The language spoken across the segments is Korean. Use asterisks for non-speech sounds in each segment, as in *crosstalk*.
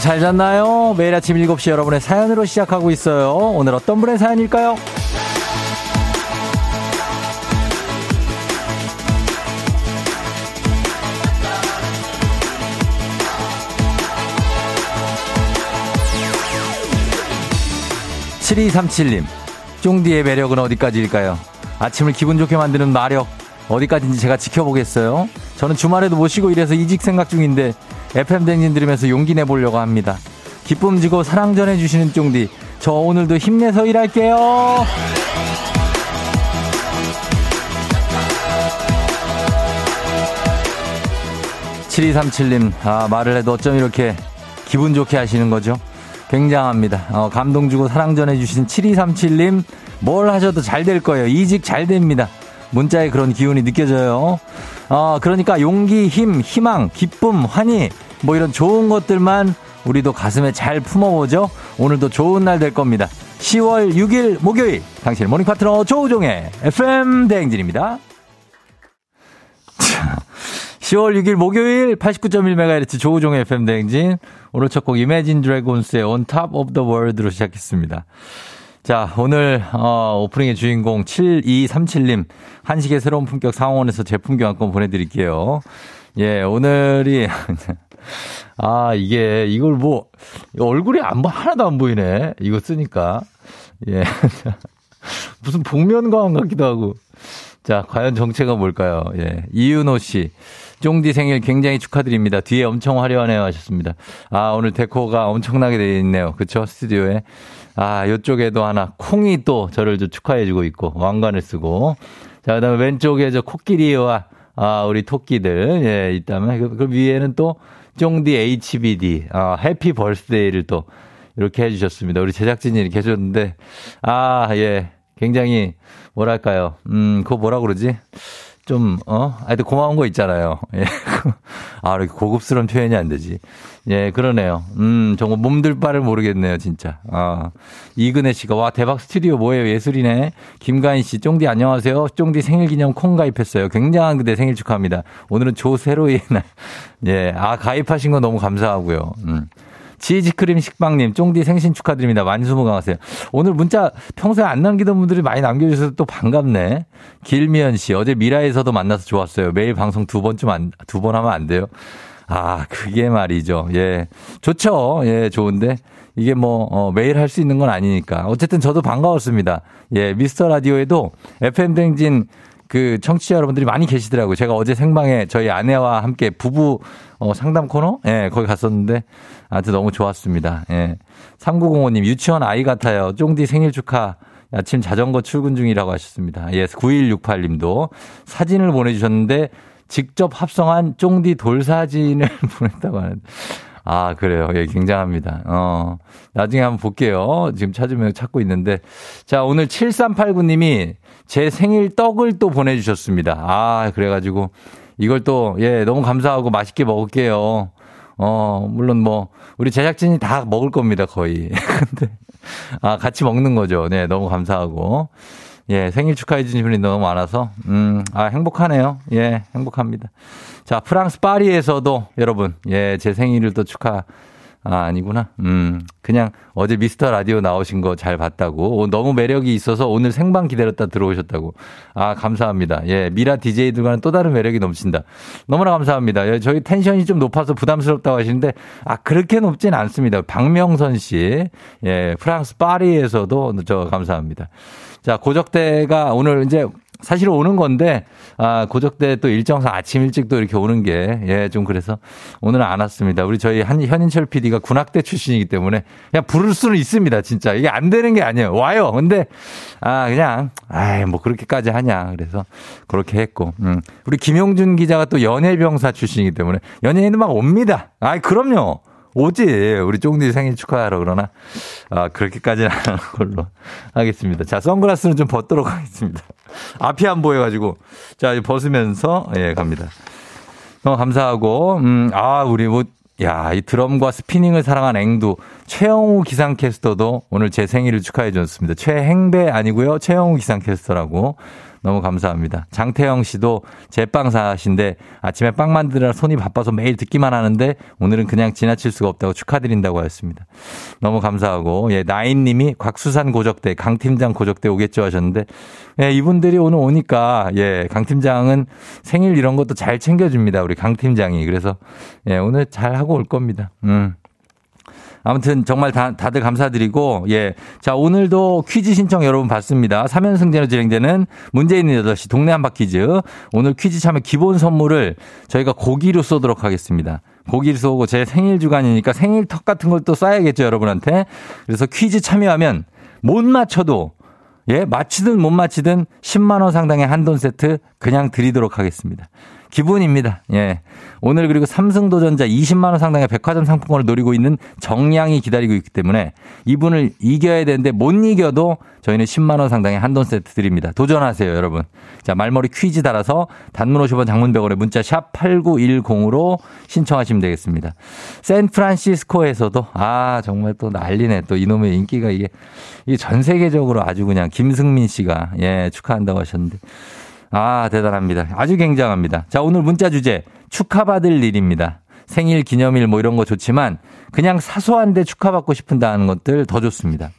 여러분 잘 잤나요? 매일 아침 7시 여러분의 사연으로 시작하고 있어요. 오늘 어떤 분의 사연일까요? 7237님, 쫑디의 매력은 어디까지일까요? 아침을 기분 좋게 만드는 마력, 어디까지인지 제가 지켜보겠어요. 저는 주말에도 못 쉬고 이래서 이직 생각 중인데, FM 댕진 들으면서 용기 내보려고 합니다. 기쁨 주고 사랑 전해주시는 쫑디, 저 오늘도 힘내서 일할게요. 7237님, 아, 말을 해도 어쩜 이렇게 기분 좋게 하시는 거죠? 굉장합니다. 어, 감동 주고 사랑 전해주신 7237님, 뭘 하셔도 잘 될 거예요. 이직 잘 됩니다. 문자에 그런 기운이 느껴져요. 어, 그러니까 용기, 힘, 희망, 기쁨, 환희, 뭐 이런 좋은 것들만 우리도 가슴에 잘 품어보죠. 오늘도 좋은 날 될 겁니다. 10월 6일 목요일, 당신의 morning 파트너 조우종의 FM 대행진입니다. 10월 6일 목요일 89.1MHz 조우종의 FM 대행진. 오늘 첫 곡 이매진 드래곤스의 On Top of the World로 시작했습니다. 자, 오늘, 어, 오프닝의 주인공 7237님, 한식의 새로운 품격 상원에서 제품 교환권 보내드릴게요. 예, 오늘이, *laughs* 아, 이게, 이걸 뭐, 얼굴이 안, 하나도 안 보이네. 이거 쓰니까. 예. *laughs* 무슨 복면가왕 같기도 하고. 자, 과연 정체가 뭘까요? 예. 이윤호 씨. 쫑디 생일 굉장히 축하드립니다. 뒤에 엄청 화려하네요 하셨습니다. 아, 오늘 데코가 엄청나게 되어 있네요. 그쵸? 스튜디오에. 아, 요쪽에도 하나, 콩이 또 저를 좀 축하해주고 있고, 왕관을 쓰고. 자, 그 다음에 왼쪽에 저 코끼리와, 아, 우리 토끼들, 예, 있다면, 그, 그 위에는 또, 쫑디 HBD, 아, 해피 벌스데이를 또, 이렇게 해주셨습니다. 우리 제작진이 이렇게 해줬는데, 아, 예, 굉장히, 뭐랄까요, 음, 그거 뭐라 그러지? 좀, 어? 하여튼 고마운 거 있잖아요. *laughs* 예. 아, 이렇게 고급스러운 표현이 안 되지. 예, 그러네요. 음, 정말 몸들 바를 모르겠네요, 진짜. 아, 이근혜 씨가, 와, 대박 스튜디오 뭐예요? 예술이네. 김가인 씨, 쫑디 안녕하세요. 쫑디 생일 기념 콩 가입했어요. 굉장한 그대 생일 축하합니다. 오늘은 조세로의 날. *laughs* 예, 아, 가입하신 거 너무 감사하고요. 음. 치즈크림 식빵님, 쫑디 생신 축하드립니다. 만수무강하세요. 오늘 문자 평소에 안 남기던 분들이 많이 남겨주셔서 또 반갑네. 길미연 씨, 어제 미라에서도 만나서 좋았어요. 매일 방송 두 번쯤 안, 두 번 하면 안 돼요? 아, 그게 말이죠. 예. 좋죠. 예, 좋은데. 이게 뭐, 어, 매일 할 수 있는 건 아니니까. 어쨌든 저도 반가웠습니다. 예, 미스터 라디오에도 FM댕진 그 청취자 여러분들이 많이 계시더라고요. 제가 어제 생방에 저희 아내와 함께 부부 어, 상담 코너? 예, 거기 갔었는데 아주 너무 좋았습니다. 예. 3905님, 유치원 아이 같아요. 쫑디 생일 축하. 아침 자전거 출근 중이라고 하셨습니다. 예, 9168님도 사진을 보내주셨는데 직접 합성한 쫑디 돌사진을 *laughs* 보냈다고 하는데. 아, 그래요. 예, 굉장합니다. 어, 나중에 한번 볼게요. 지금 찾으면 찾고 있는데. 자, 오늘 7389님이 제 생일 떡을 또 보내주셨습니다. 아, 그래가지고 이걸 또, 예, 너무 감사하고 맛있게 먹을게요. 어, 물론 뭐, 우리 제작진이 다 먹을 겁니다, 거의. *laughs* 근데, 아, 같이 먹는 거죠. 네, 너무 감사하고. 예, 생일 축하해주신 분이 너무 많아서, 음, 아, 행복하네요. 예, 행복합니다. 자, 프랑스 파리에서도 여러분, 예, 제 생일을 또 축하, 아, 아니구나. 음, 그냥 어제 미스터 라디오 나오신 거 잘 봤다고. 너무 매력이 있어서 오늘 생방 기다렸다 들어오셨다고. 아, 감사합니다. 예, 미라 DJ들과는 또 다른 매력이 넘친다. 너무나 감사합니다. 예, 저희 텐션이 좀 높아서 부담스럽다고 하시는데, 아, 그렇게 높진 않습니다. 박명선 씨. 예, 프랑스 파리에서도 저 감사합니다. 자, 고적대가 오늘 이제 사실 오는 건데, 아, 고적대 또 일정상 아침 일찍 또 이렇게 오는 게, 예, 좀 그래서 오늘은 안 왔습니다. 우리 저희 한, 현인철 PD가 군악대 출신이기 때문에 그냥 부를 수는 있습니다, 진짜. 이게 안 되는 게 아니에요. 와요. 근데, 아, 그냥, 아이, 뭐 그렇게까지 하냐. 그래서 그렇게 했고, 음. 우리 김용준 기자가 또 연예병사 출신이기 때문에 연예인은 막 옵니다. 아이, 그럼요. 오지. 우리 쫑디 생일 축하하러 그러나, 아, 그렇게까지는 *laughs* 안 하는 걸로 하겠습니다. 자, 선글라스는 좀 벗도록 하겠습니다. 앞이 안 보여가지고. 자, 벗으면서, 예, 갑니다. 어, 감사하고, 음, 아, 우리 뭐, 야, 이 드럼과 스피닝을 사랑한 앵두. 최영우 기상캐스터도 오늘 제 생일을 축하해 줬습니다. 최행배 아니고요. 최영우 기상캐스터라고. 너무 감사합니다. 장태영 씨도 제빵 사신데 아침에 빵 만드느라 손이 바빠서 매일 듣기만 하는데 오늘은 그냥 지나칠 수가 없다고 축하드린다고 하였습니다. 너무 감사하고 예 나인 님이 곽수산 고적대 강 팀장 고적대 오겠죠 하셨는데 예 이분들이 오늘 오니까 예강 팀장은 생일 이런 것도 잘 챙겨줍니다 우리 강 팀장이 그래서 예 오늘 잘 하고 올 겁니다. 음. 아무튼 정말 다, 다들 감사드리고, 예. 자, 오늘도 퀴즈 신청 여러분 받습니다. 3연승제로 진행되는 문제 있는 8시 동네 한바 퀴즈. 오늘 퀴즈 참여 기본 선물을 저희가 고기로 쏘도록 하겠습니다. 고기를 쏘고 제 생일 주간이니까 생일 턱 같은 걸 또 쏴야겠죠, 여러분한테. 그래서 퀴즈 참여하면 못 맞춰도 예, 맞히든 못 맞히든 10만원 상당의 한돈 세트 그냥 드리도록 하겠습니다. 기분입니다. 예. 오늘 그리고 삼성도전자 20만 원 상당의 백화점 상품권을 노리고 있는 정량이 기다리고 있기 때문에 이분을 이겨야 되는데 못 이겨도 저희는 10만 원 상당의 한돈 세트 드립니다. 도전하세요, 여러분. 자, 말머리 퀴즈 달아서 단문 50원 장문 100원에 문자 샵 8910으로 신청하시면 되겠습니다. 샌프란시스코에서도 아, 정말 또 난리네. 또 이놈의 인기가 이게 이게 전 세계적으로 아주 그냥 김승민 씨가 예, 축하한다고 하셨는데 아, 대단합니다. 아주 굉장합니다. 자, 오늘 문자 주제 축하받을 일입니다. 생일 기념일 뭐 이런 거 좋지만 그냥 사소한데 축하받고 싶은다는 것들 더 좋습니다.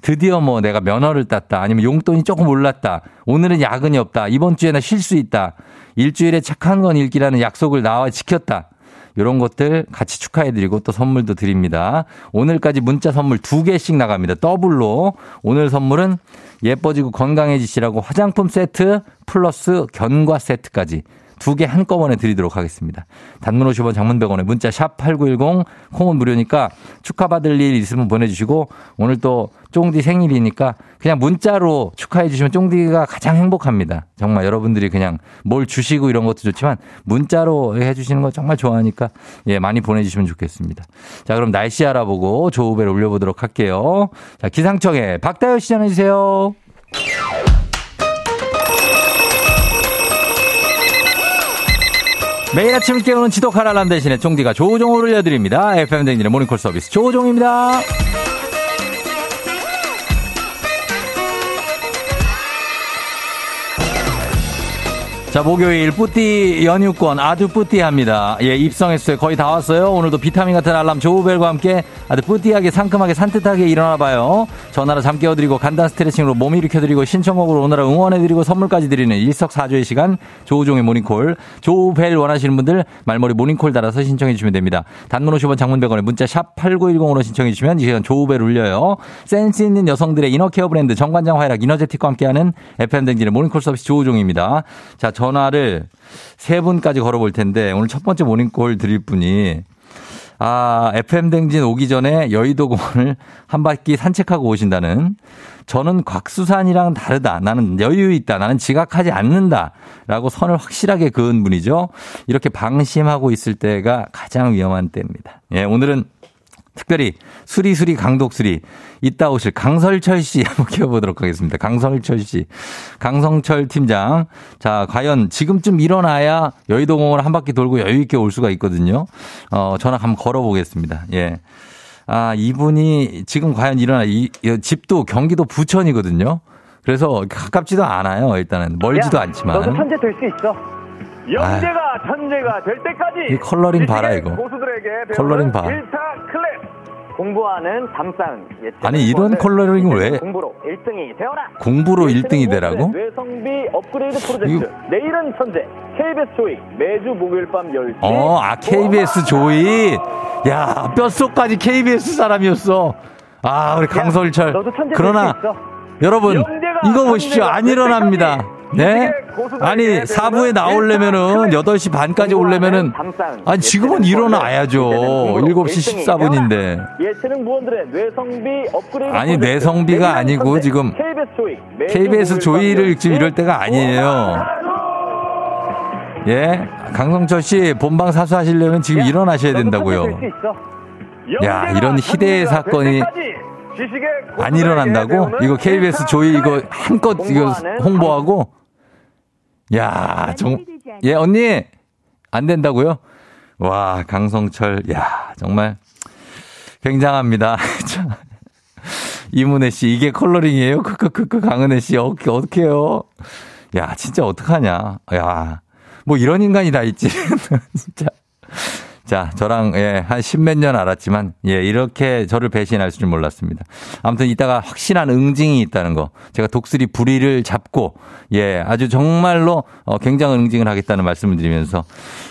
드디어 뭐 내가 면허를 땄다 아니면 용돈이 조금 올랐다 오늘은 야근이 없다 이번 주에는 쉴수 있다 일주일에 책 한 권 읽기라는 약속을 나와 지켰다 이런 것들 같이 축하해드리고 또 선물도 드립니다. 오늘까지 문자 선물 두 개씩 나갑니다. 더블로 오늘 선물은 예뻐지고 건강해지시라고 화장품 세트 플러스 견과 세트까지 두 개 한꺼번에 드리도록 하겠습니다. 단문 50원 장문 100원에 문자 샵 8910 콩은 무료니까 축하받을 일 있으면 보내주시고 오늘 또 쫑디 생일이니까 그냥 문자로 축하해 주시면 쫑디가 가장 행복합니다. 정말 여러분들이 그냥 뭘 주시고 이런 것도 좋지만 문자로 해 주시는 거 정말 좋아하니까 예, 많이 보내주시면 좋겠습니다. 자, 그럼 날씨 알아보고 조우배를 올려보도록 할게요. 자, 기상청에 박다효 씨 전해주세요. 매일 아침 깨우는 지독한 알람 대신에 쫑디가 조종을 올려드립니다. FM댕진의 모닝콜 서비스 조종입니다. 자, 목요일 뿌띠 연휴권 아주 뿌띠합니다. 예, 입성했어요. 거의 다 왔어요. 오늘도 비타민 같은 알람 조우벨과 함께 아주 뿌띠하게 상큼하게 산뜻하게 일어나 봐요. 전화로 잠 깨워드리고 간단 스트레칭으로 몸 일으켜드리고 신청곡으로 오늘은 응원해드리고 선물까지 드리는 일석사조의 시간 조우종의 모닝콜. 조우벨 원하시는 분들 말머리 모닝콜 달아서 신청해 주시면 됩니다. 단문 50원 장문 100원에 문자 샵 8910으로 신청해 주시면 이 시간 조우벨 울려요. 센스 있는 여성들의 inner care 브랜드 정관장 화애락 이너제틱과 함께하는 FM대행진의 모닝콜 서비스 조우종입니다. 자, 전화를 세 분까지 걸어볼 텐데 오늘 첫 번째 모닝콜 드릴 분이 아, FM대행진 오기 전에 여의도 공원을 한 바퀴 산책하고 오신다는 저는 곽수산이랑 다르다. 나는 여유 있다. 나는 지각하지 않는다. 라고 선을 확실하게 그은 분이죠. 이렇게 방심하고 있을 때가 가장 위험한 때입니다. 예, 오늘은 특별히 수리수리 강독수리 이따 오실 강설철 씨 *laughs* 한번 키워보도록 하겠습니다. 강설철 씨. 강성철 팀장. 자, 과연 지금쯤 일어나야 여의도 공원 한 바퀴 돌고 여유있게 올 수가 있거든요. 어, 전화 한번 걸어보겠습니다. 예. 아, 이분이 지금 과연 일어나, 이, 이 집도 경기도 부천이거든요. 그래서 가깝지도 않아요. 일단은 멀지도 야, 않지만. 너도 천재 될 수 있어. 영재가 천재가 될 때까지 이 컬러링 봐라, 이거. 고수들에게 컬러링 봐. 1차 클랩. 공부하는 담상 아니, 이런 컬러링은 왜? 공부로 1등이 되어라. 공부로 예체능 1등이 되라고? 뇌성비 업그레이드 프로젝트. 이거- 내일은 천재. KBS 조이 매주 목요일 밤 10시. 어, 아, KBS 조이. 야, 뼛속까지 KBS 사람이었어. 아, 우리 강설철. 그러나. 여러분, 이거 보십시오. 안될 일어납니다. 네? 아니, 4부에 나오려면은 8시 반까지 오려면은, 아니, 지금은 일어나야죠. 공부로 7시 1등이 14분인데. 예체능 부원들의 뇌성비 업그레이드 아니. 뇌성비가 내일은 아니고. 지금 KBS 조이 조이를 밤 지금 이럴 때가 아니에요. 예? 강성철 씨, 본방 사수하시려면 지금 일어나셔야 된다고요. 야, 이런 희대의 사건이 안 일어난다고? 이거 KBS 조이 이거 한껏 이거 홍보하고? 야, 정, 예, 언니! 안 된다고요? 와, 강성철, 야, 정말. 굉장합니다. *laughs* 이문혜 씨, 이게 컬러링이에요? 크크크크, 강은혜 씨, 어떻게, 어떡해요? 야, 진짜 어떡하냐. 야, 뭐 이런 인간이 다 있지. *laughs* 진짜. 자, 저랑, 예, 한 십몇 년 알았지만, 예, 이렇게 저를 배신할 줄 몰랐습니다. 아무튼 이따가 확실한 응징이 있다는 거. 제가 독수리 부리를 잡고, 예, 아주 정말로, 어, 굉장한 응징을 하겠다는 말씀을 드리면서,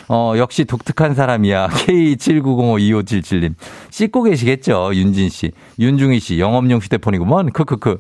어, 역시 독특한 사람이야. *laughs* K79052577님. 씻고 계시겠죠? 윤진 씨. 윤중희 씨. 영업용 휴대폰이구먼. 크크크.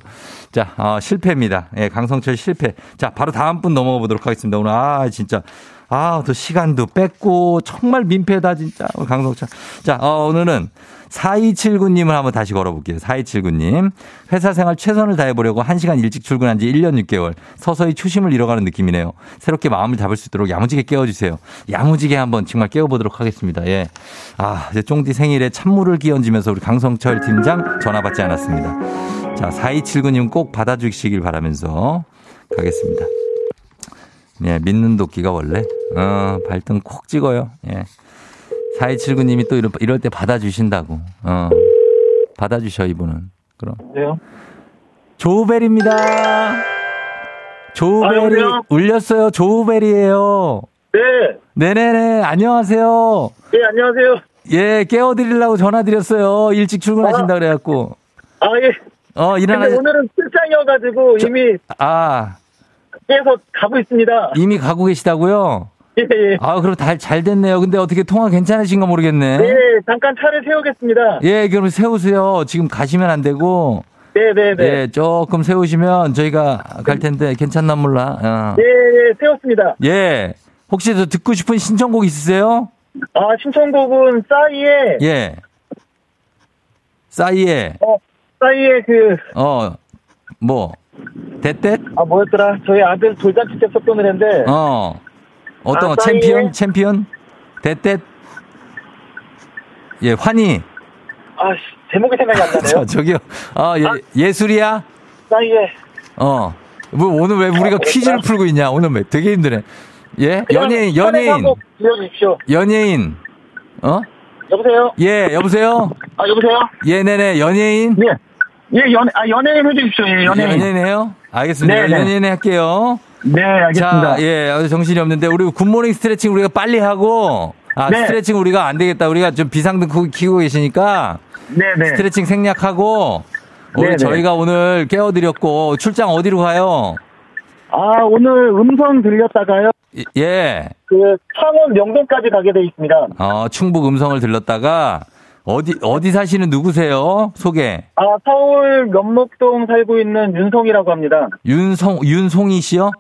자, 어, 실패입니다. 예, 강성철 실패. 자, 바로 다음 분 넘어가 보도록 하겠습니다. 오늘, 아, 진짜. 아, 또 시간도 뺏고 정말 민폐다 진짜 강성철. 자, 어, 오늘은 4279님을 한번 다시 걸어볼게요. 4279님. 회사 생활 최선을 다해보려고 1시간 일찍 출근한 지 1년 6개월. 서서히 초심을 잃어가는 느낌이네요. 새롭게 마음을 잡을 수 있도록 야무지게 깨워주세요. 야무지게 한번 정말 깨워보도록 하겠습니다. 예. 아, 이제 쫑디 생일에 찬물을 끼얹으면서 우리 강성철 팀장 전화 받지 않았습니다. 자, 4279님 꼭 받아주시길 바라면서 가겠습니다. 예, 믿는 도끼가 원래, 어, 발등 콕 찍어요. 예. 4279님이 또 이럴, 이럴 때 받아주신다고. 어, 받아주셔, 이분은. 그럼. 네요. 조우벨입니다. 조우벨이 아? 울렸어요. 조우벨이에요. 네. 네네네. 안녕하세요. 네, 안녕하세요. 예, 깨워드리려고 전화드렸어요. 일찍 출근하신다 그래갖고. 아, 예. 어, 일어나, 오늘은 출장이어가지고 이미 아, 계속 가고 있습니다. 이미 가고 계시다고요? 예, 예. 아, 그럼 다, 잘 됐네요. 근데 어떻게 통화 괜찮으신가 모르겠네. 네, 잠깐 차를 세우겠습니다. 예, 그럼 세우세요. 지금 가시면 안 되고. 네, 네, 네. 예, 조금 세우시면 저희가 갈 텐데 괜찮나 몰라. 어. 네, 네, 세웠습니다. 예. 혹시 더 듣고 싶은 신청곡 있으세요? 아, 신청곡은 싸이의, 예. 싸이에, 어, 싸이의 그, 어, 뭐, 대댓? 아, 뭐였더라. 저희 아들 돌잔치 때 썼던 노래인데, 어. 어떤 아, 거, 싸이에. 챔피언? 챔피언? 대댓? 예, 환희. 아, 씨, 제목이 생각이 안 *laughs* 저, 나네요. 저기요. 아, 예, 아. 예술이야? 싸이의. 어. 뭐, 오늘 왜 우리가 퀴즈를 풀고 있냐? 오늘 왜 되게 힘드네. 예? 연예인, 연예인. 연예인. 어? 여보세요? 예, 여보세요? 아, 여보세요? 예, 네네, 연예인? 예. 예, 연, 아, 연예인 해주십시오. 예, 연예인. 연예인이에요? 알겠습니다. 네, 네. 연예인 할게요. 네, 알겠습니다. 자, 예, 아주 정신이 없는데, 우리 굿모닝 스트레칭 우리가 빨리 하고, 아, 네. 스트레칭 우리가 안 되겠다. 우리가 좀 비상등 키- 키고 계시니까, 네, 네. 스트레칭 생략하고, 우리 네, 네. 저희가 오늘 깨워드렸고, 출장 어디로 가요? 아, 오늘 음성 들렸다가요. 예, 그 창원 명동까지 가게 돼 있습니다. 어, 충북 음성을 들렀다가, 어디, 어디 사시는 누구세요? 소개. 아, 서울 면목동 살고 있는 윤송이라고 합니다. 윤성, 윤송이 씨요?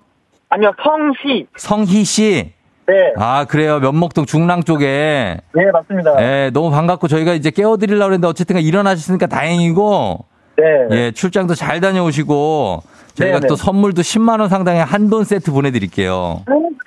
아니요, 성시. 성희 씨? 네, 아, 그래요. 면목동 중랑 쪽에. 네, 맞습니다. 예, 너무 반갑고 저희가 이제 깨워드리려고 했는데 어쨌든 일어나셨으니까 다행이고, 네. 예, 출장도 잘 다녀오시고, 저희가 네, 또 네. 선물도 10만 원 상당의 한돈 세트 보내드릴게요.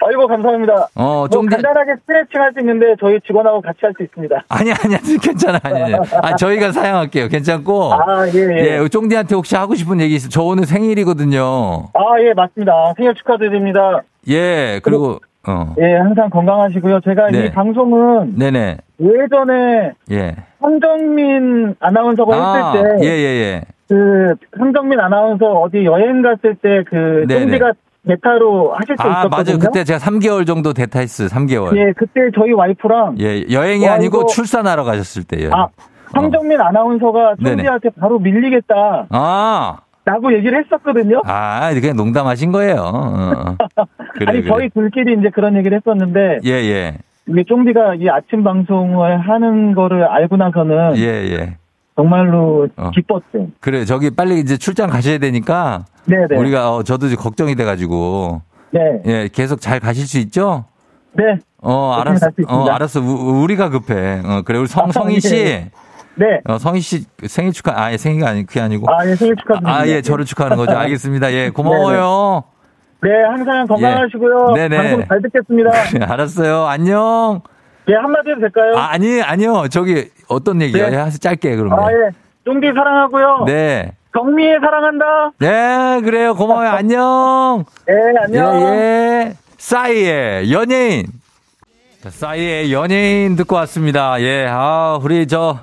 아이고, 감사합니다. 어, 뭐 쫑디, 간단하게 스트레칭 할 수 있는데 저희 직원하고 같이 할 수 있습니다. *laughs* 아니, 아니, 아니, 괜찮아, 아니, 아니. 아, 저희가 사양할게요. 괜찮고. 아, 예, 예. 예, 쫑디한테 혹시 하고 싶은 얘기 있어요? 저 오늘 생일이거든요. 아, 예, 맞습니다. 생일 축하드립니다. 예, 그리고, 어. 예, 항상 건강하시고요. 제가 네. 이 방송은 네네. 예전에 예. 황정민 아나운서가 아, 했을 때 예, 예, 예. 그 황정민 아나운서 어디 여행 갔을 때그 네네. 쫑디가 대타로 하실 때 아, 있었거든요. 맞아요. 그때 제가 3개월 정도 대타했어요. 3개월. 예, 그때 저희 와이프랑 예, 여행이 와, 아니고 이거- 출산하러 가셨을 때예요. 아 황정민 아나운서가 네네. 쫑디한테 바로 밀리겠다. 아, 라고 얘기를 했었거든요. 아, 그냥 농담하신 거예요. 어. *laughs* 그래, 아니 그래. 저희 둘끼리 이제 그런 얘기를 했었는데 예, 예. 이게 쫑디가 이 아침 방송을 하는 거를 알고 나서는 예, 예. 정말로 어. 기뻤어요. 그래, 저기 빨리 이제 출장 가셔야 되니까 네네. 우리가 어, 저도 이제 걱정이 돼가지고 네. 예, 계속 잘 가실 수 있죠? 네. 어, 알았어. 어, 알았어. 우, 우리가 급해. 어, 그래, 우리 성, 아, 성희 씨. 네. 네. 어, 성희 씨 생일 축하, 아, 예, 생일가 아니, 그게 아니고. 아, 예, 생일 축하드립니다. 아, 예, 저를 축하하는 거죠. 알겠습니다. 예, 고마워요. 네, 항상 건강하시고요. 네네. 방송 잘 듣겠습니다. 예, *laughs* 알았어요. 안녕. 예, 한마디 해도 될까요? 아, 아니, 아니요. 저기, 어떤 얘기요? 네. 예, 하세요. 짧게, 그러면. 아, 예. 쫑디 사랑하고요. 네. 경미애 사랑한다. 네, 그래요. 고마워요. *laughs* 안녕. 네, 안녕. 예, 예. 싸이의 연예인. 자, 싸이의 연예인 듣고 왔습니다. 예, 아, 우리 저,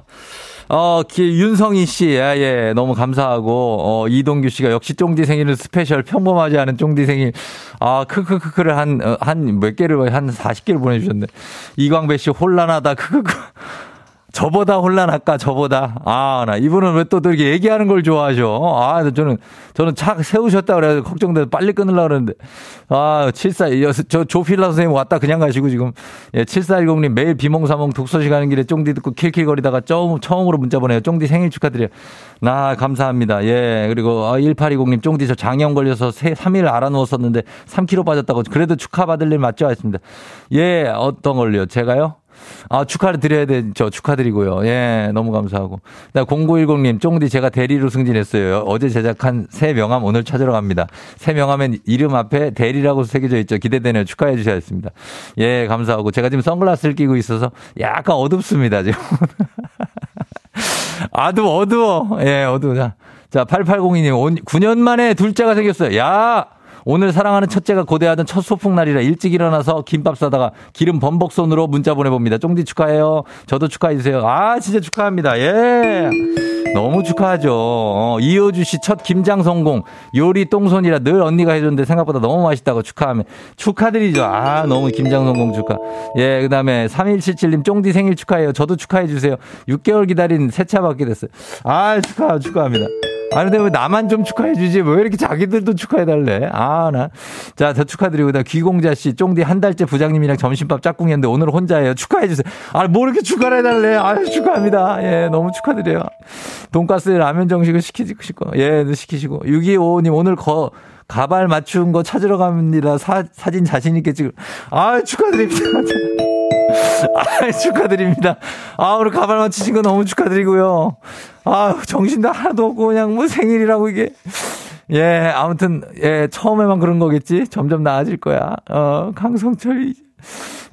어, 기, 윤성희 씨, 예, 예, 너무 감사하고, 어, 이동규 씨가 역시 쫑디 생일은 special, 평범하지 않은 쫑디 생일. 아, 크크크크를 한, 어, 한몇 개를, 한 40개를 보내주셨네. 이광배 씨, 혼란하다, 크크크. 저보다 혼란할까, 저보다. 아, 나 이분은 왜 또 이렇게 얘기하는 걸 좋아하죠? 아, 저는, 저는 차 세우셨다 그래서 걱정돼서 빨리 끊으려고 그러는데. 아, 74, 저 조필라 선생님 왔다 그냥 가시고 지금. 예, 7410님 매일 비몽사몽 독서실 가는 길에 쫑디 듣고 킬킬거리다가 처음, 처음으로 문자 보내요. 쫑디 생일 축하드려요. 나, 감사합니다. 예, 그리고 아, 1820님 쫑디 저 장염 걸려서 3일 알아누웠었는데 3kg 빠졌다고. 그래도 축하받을 일 맞죠? 하셨습니다. 예, 어떤 걸요? 제가요? 아, 축하를 드려야 돼. 저 축하드리고요. 예, 너무 감사하고. 0910님, 쫑디 제가 대리로 승진했어요. 어제 제작한 새 명함 오늘 찾으러 갑니다. 새 명함엔 이름 앞에 대리라고 새겨져 있죠. 기대되네요. 축하해 주셔야겠습니다. 예, 감사하고. 제가 지금 선글라스를 끼고 있어서 약간 어둡습니다. 지금. *laughs* 아두 어두워. 예, 어두워. 자, 자 8802님, 9년 만에 둘째가 생겼어요. 야! 오늘 사랑하는 첫째가 고대하던 첫 소풍 날이라 일찍 일어나서 김밥 싸다가 기름 범벅 손으로 문자 보내봅니다. 쫑디 축하해요. 저도 축하해주세요. 아, 진짜 축하합니다. 예. 너무 축하하죠. 어, 이효주 씨 첫 김장 성공. 요리 똥손이라 늘 언니가 해줬는데 생각보다 너무 맛있다고 축하하면 축하드리죠. 아, 너무 김장 성공 축하. 예, 그 다음에 3177님 쫑디 생일 축하해요. 저도 축하해주세요. 6개월 기다린 새차 받게 됐어요. 아, 축하, 축하합니다. 아니, 근데 왜 나만 좀 축하해주지? 왜 이렇게 자기들도 축하해달래? 아, 나. 자, 더 축하드리고, 나 귀공자 씨, 쫑디 한 달째 부장님이랑 점심밥 짝꿍 했는데 오늘 혼자예요. 축하해주세요. 아, 뭐 이렇게 축하를 해달래? 아유, 축하합니다. 예, 너무 축하드려요. 돈가스 라면 정식을 시키시고, 예, 시키시고. 6255님, 오늘 거, 가발 맞춘 거 찾으러 갑니다. 사, 사진 자신있게 찍을. 아, 축하드립니다. *laughs* 아, 축하드립니다. 아, 오늘 가발 맞추신 거 너무 축하드리고요. 아, 정신도 하나도 없고 그냥 뭐 생일이라고 이게. 예, 아무튼 예, 처음에만 그런 거겠지. 점점 나아질 거야. 어, 강성철이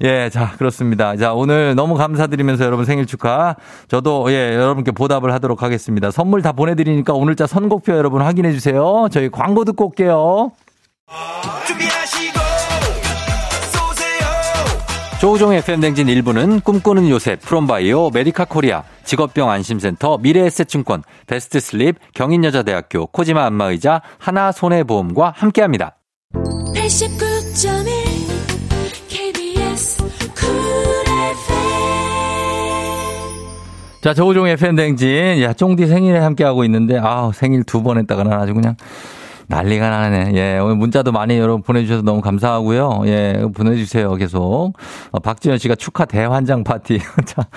예, 자, 그렇습니다. 자, 오늘 너무 감사드리면서 여러분 생일 축하. 저도, 예, 여러분께 보답을 하도록 하겠습니다. 선물 다 보내드리니까 오늘자 선곡표 여러분 확인해 주세요. 저희 광고 듣고 올게요. 조우종의 FM대행진 1부는 꿈꾸는 요새 프롬바이오 메디카 코리아 직업병 안심센터 미래에셋증권 베스트 슬립 경인여자대학교 코지마 안마의자 하나손해보험과 함께합니다. 89.1 KBS 자, 조우종의 FM대행진. 야, 쫑디 생일에 함께하고 있는데, 아 생일 두 번 했다가는 아주 그냥 난리가 나네. 예, 오늘 문자도 많이 여러분 보내주셔서 너무 감사하고요. 예, 보내주세요. 계속. 어, 박지현 씨가 축하 대환장 파티. *laughs* 자,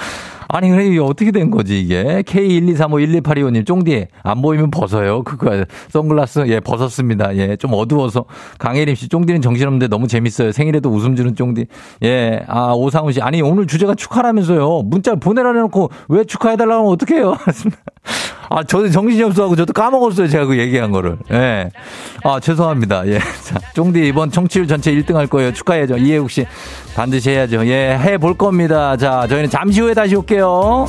아니, 그래, 이게 어떻게 된 거지, 이게? K123512825님, 쫑디, 안 보이면 벗어요. 그거, 선글라스, 예, 벗었습니다. 예, 좀 어두워서. 강혜림 씨, 쫑디는 정신없는데 너무 재밌어요. 생일에도 웃음 주는 쫑디. 예, 아, 오상훈 씨, 아니, 오늘 주제가 축하라면서요. 문자 보내라 해놓고 왜 축하해달라고 하면 어떡해요? *laughs* 아, 저도 정신이 없어가고 저도 까먹었어요. 제가 그 얘기한 거를. 예. 아, 죄송합니다. 예. 자, 쫑디 이번 청취율 전체 1등 할 거예요. 축하해야죠. 이해욱 씨. 반드시 해야죠. 예, 해 볼 겁니다. 자, 저희는 잠시 후에 다시 올게요.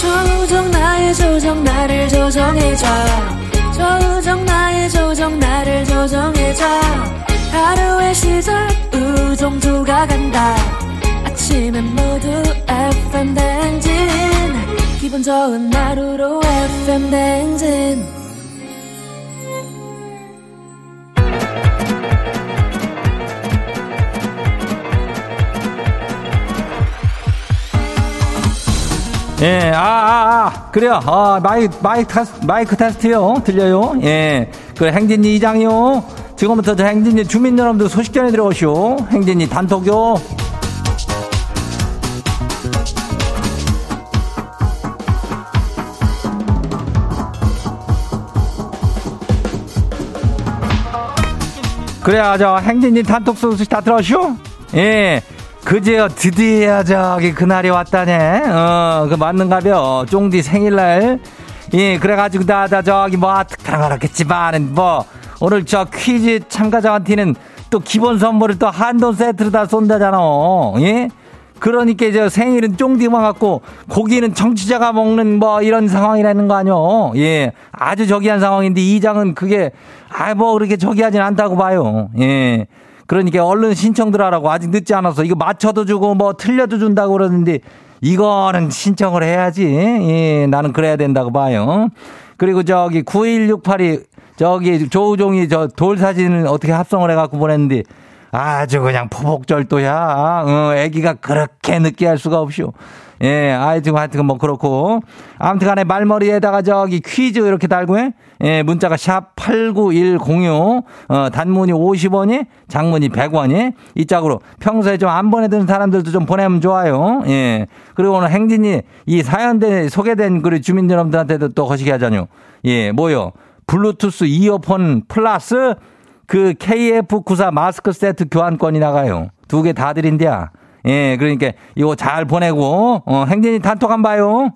조정 나의 조정 나를 조정해줘 조정 나의 조정 나를 조정해줘 하루의 시절 우정조가 간다 아침엔 모두 FM 댕진 기분 좋은 하루로 FM 댕진 예, 아, 아, 아, 그래요. 아, 마이크, 마이크 테스트, 마이크 테스트요. 들려요? 예. 그 행진이 이장요. 지금부터 저 행진이 주민 여러분들 소식 전해 들어오시오. 행진이 단톡요. 그래야 저 행진이 단톡 소식 다 들었슈? 예. 그제요 드디어 저기 그날이 왔다네. 어, 그 맞는가벼. 쫑디 생일날. 예, 그래가지고 나다 저기 뭐 특별한 거겠지만 뭐 오늘 저 퀴즈 참가자한테는 또 기본 선물을 또 한돈 세트로 다 쏜다잖아. 예? 그러니까 이제 생일은 쫑디만 갖고 고기는 정치자가 먹는 뭐 이런 상황이라는 거 아니요. 예. 아주 저기한 상황인데 이장은 그게 아 뭐 그렇게 저기하진 않다고 봐요. 예. 그러니까 얼른 신청들 하라고 아직 늦지 않아서 이거 맞춰도 주고 뭐 틀려도 준다고 그러는데 이거는 신청을 해야지. 예. 나는 그래야 된다고 봐요. 그리고 저기 91682 저기 조우종이 저 돌 사진을 어떻게 합성을 해갖고 보냈는데 아주 그냥 포복절도야. 어, 애기가 그렇게 느끼할 수가 없쇼. 예, 아이고, 하여튼 뭐 그렇고. 아무튼 간에 말머리에다가 저기 퀴즈 이렇게 달고 해. 예, 문자가 샵 89106. 어, 단문이 50원이, 장문이 100원이. 이 짝으로 평소에 좀 안 보내드는 사람들도 좀 보내면 좋아요. 예. 그리고 오늘 행진이 이 사연대 소개된 그 주민 여러분들한테도 또 거시기 하자뇨. 예, 뭐요? 블루투스 이어폰 플러스 그 KF94 마스크 세트 교환권이 나가요. 두 개 다 드린대야. 예, 그러니까 이거 잘 보내고, 어, 행진이 단톡 한 봐요.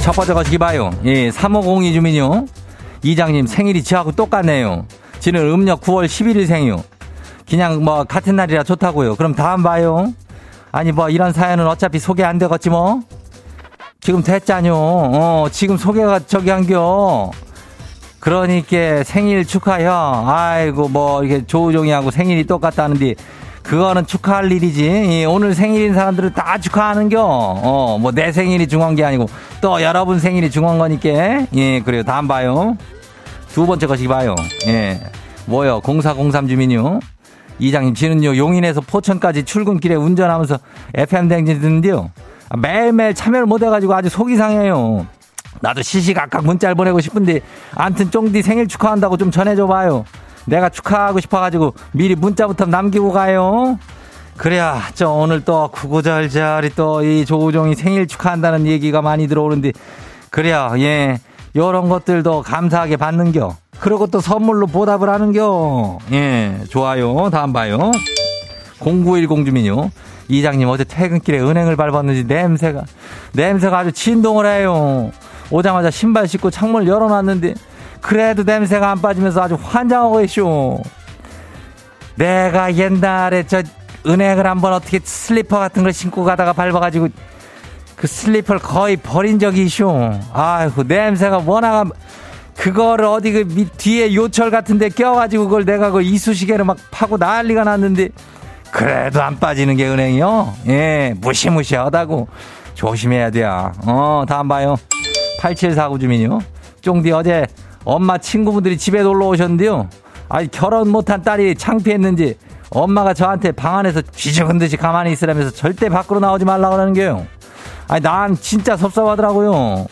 첫 번째 거시기 봐요. 예, 3502 주민요. 이장님 생일이 지하고 똑같네요. 지는 음력 9월 11일 생이요. 그냥 뭐 같은 날이라 좋다고요. 그럼 다음 봐요. 아니 뭐 이런 사연은 어차피 소개 안 되겠지 뭐. 지금 됐자뇨. 어, 지금 소개가 저기 한겨. 그러니까 생일 축하혀. 아이고 뭐 이게 조우종이하고 생일이 똑같다는데 그거는 축하할 일이지. 예, 오늘 생일인 사람들은 다 축하하는겨. 어, 뭐 내 생일이 중요한 게 아니고 또 여러분 생일이 중요한 거니까. 예, 그래요. 다음 봐요. 두 번째 것이 봐요. 예. 뭐요? 0403 주민요. 이장님, 지는요, 용인에서 포천까지 출근길에 운전하면서 FM 댕진 듣는데요. 매일매일 참여를 못해가지고 아주 속이 상해요. 나도 시시각각 문자를 보내고 싶은데, 암튼 쫑디 생일 축하한다고 좀 전해줘봐요. 내가 축하하고 싶어가지고 미리 문자부터 남기고 가요. 그래야, 저 오늘 또 구구절절이 또 이 조우종이 생일 축하한다는 얘기가 많이 들어오는데, 그래야, 예. 요런 것들도 감사하게 받는겨. 그리고 또 선물로 보답을 하는겨. 예, 좋아요. 다음 봐요. 0910 주민요. 이장님 어제 퇴근길에 은행을 밟았는지 냄새가, 냄새가 아주 진동을 해요. 오자마자 신발 신고 창문을 열어놨는데, 그래도 냄새가 안 빠지면서 아주 환장하고 있쇼. 내가 옛날에 저 은행을 한번 어떻게 슬리퍼 같은 걸 신고 가다가 밟아가지고 그 슬리퍼를 거의 버린 적이 있쇼. 아이고, 냄새가 워낙, 그거를 어디 그 밑, 뒤에 요철 같은데 껴가지고 그걸 내가 그 이쑤시개로 막 파고 난리가 났는데, 그래도 안 빠지는 게 은행이요? 예, 무시무시하다고. 조심해야 돼요. 어, 다음 봐요. 8749 주민요. 쫑디 어제 엄마 친구분들이 집에 놀러 오셨는데요. 아니, 결혼 못한 딸이 창피했는지 엄마가 저한테 방 안에서 쥐죽은 듯이 가만히 있으라면서 절대 밖으로 나오지 말라 그러는 게요. 아니, 난 진짜 섭섭하더라고요.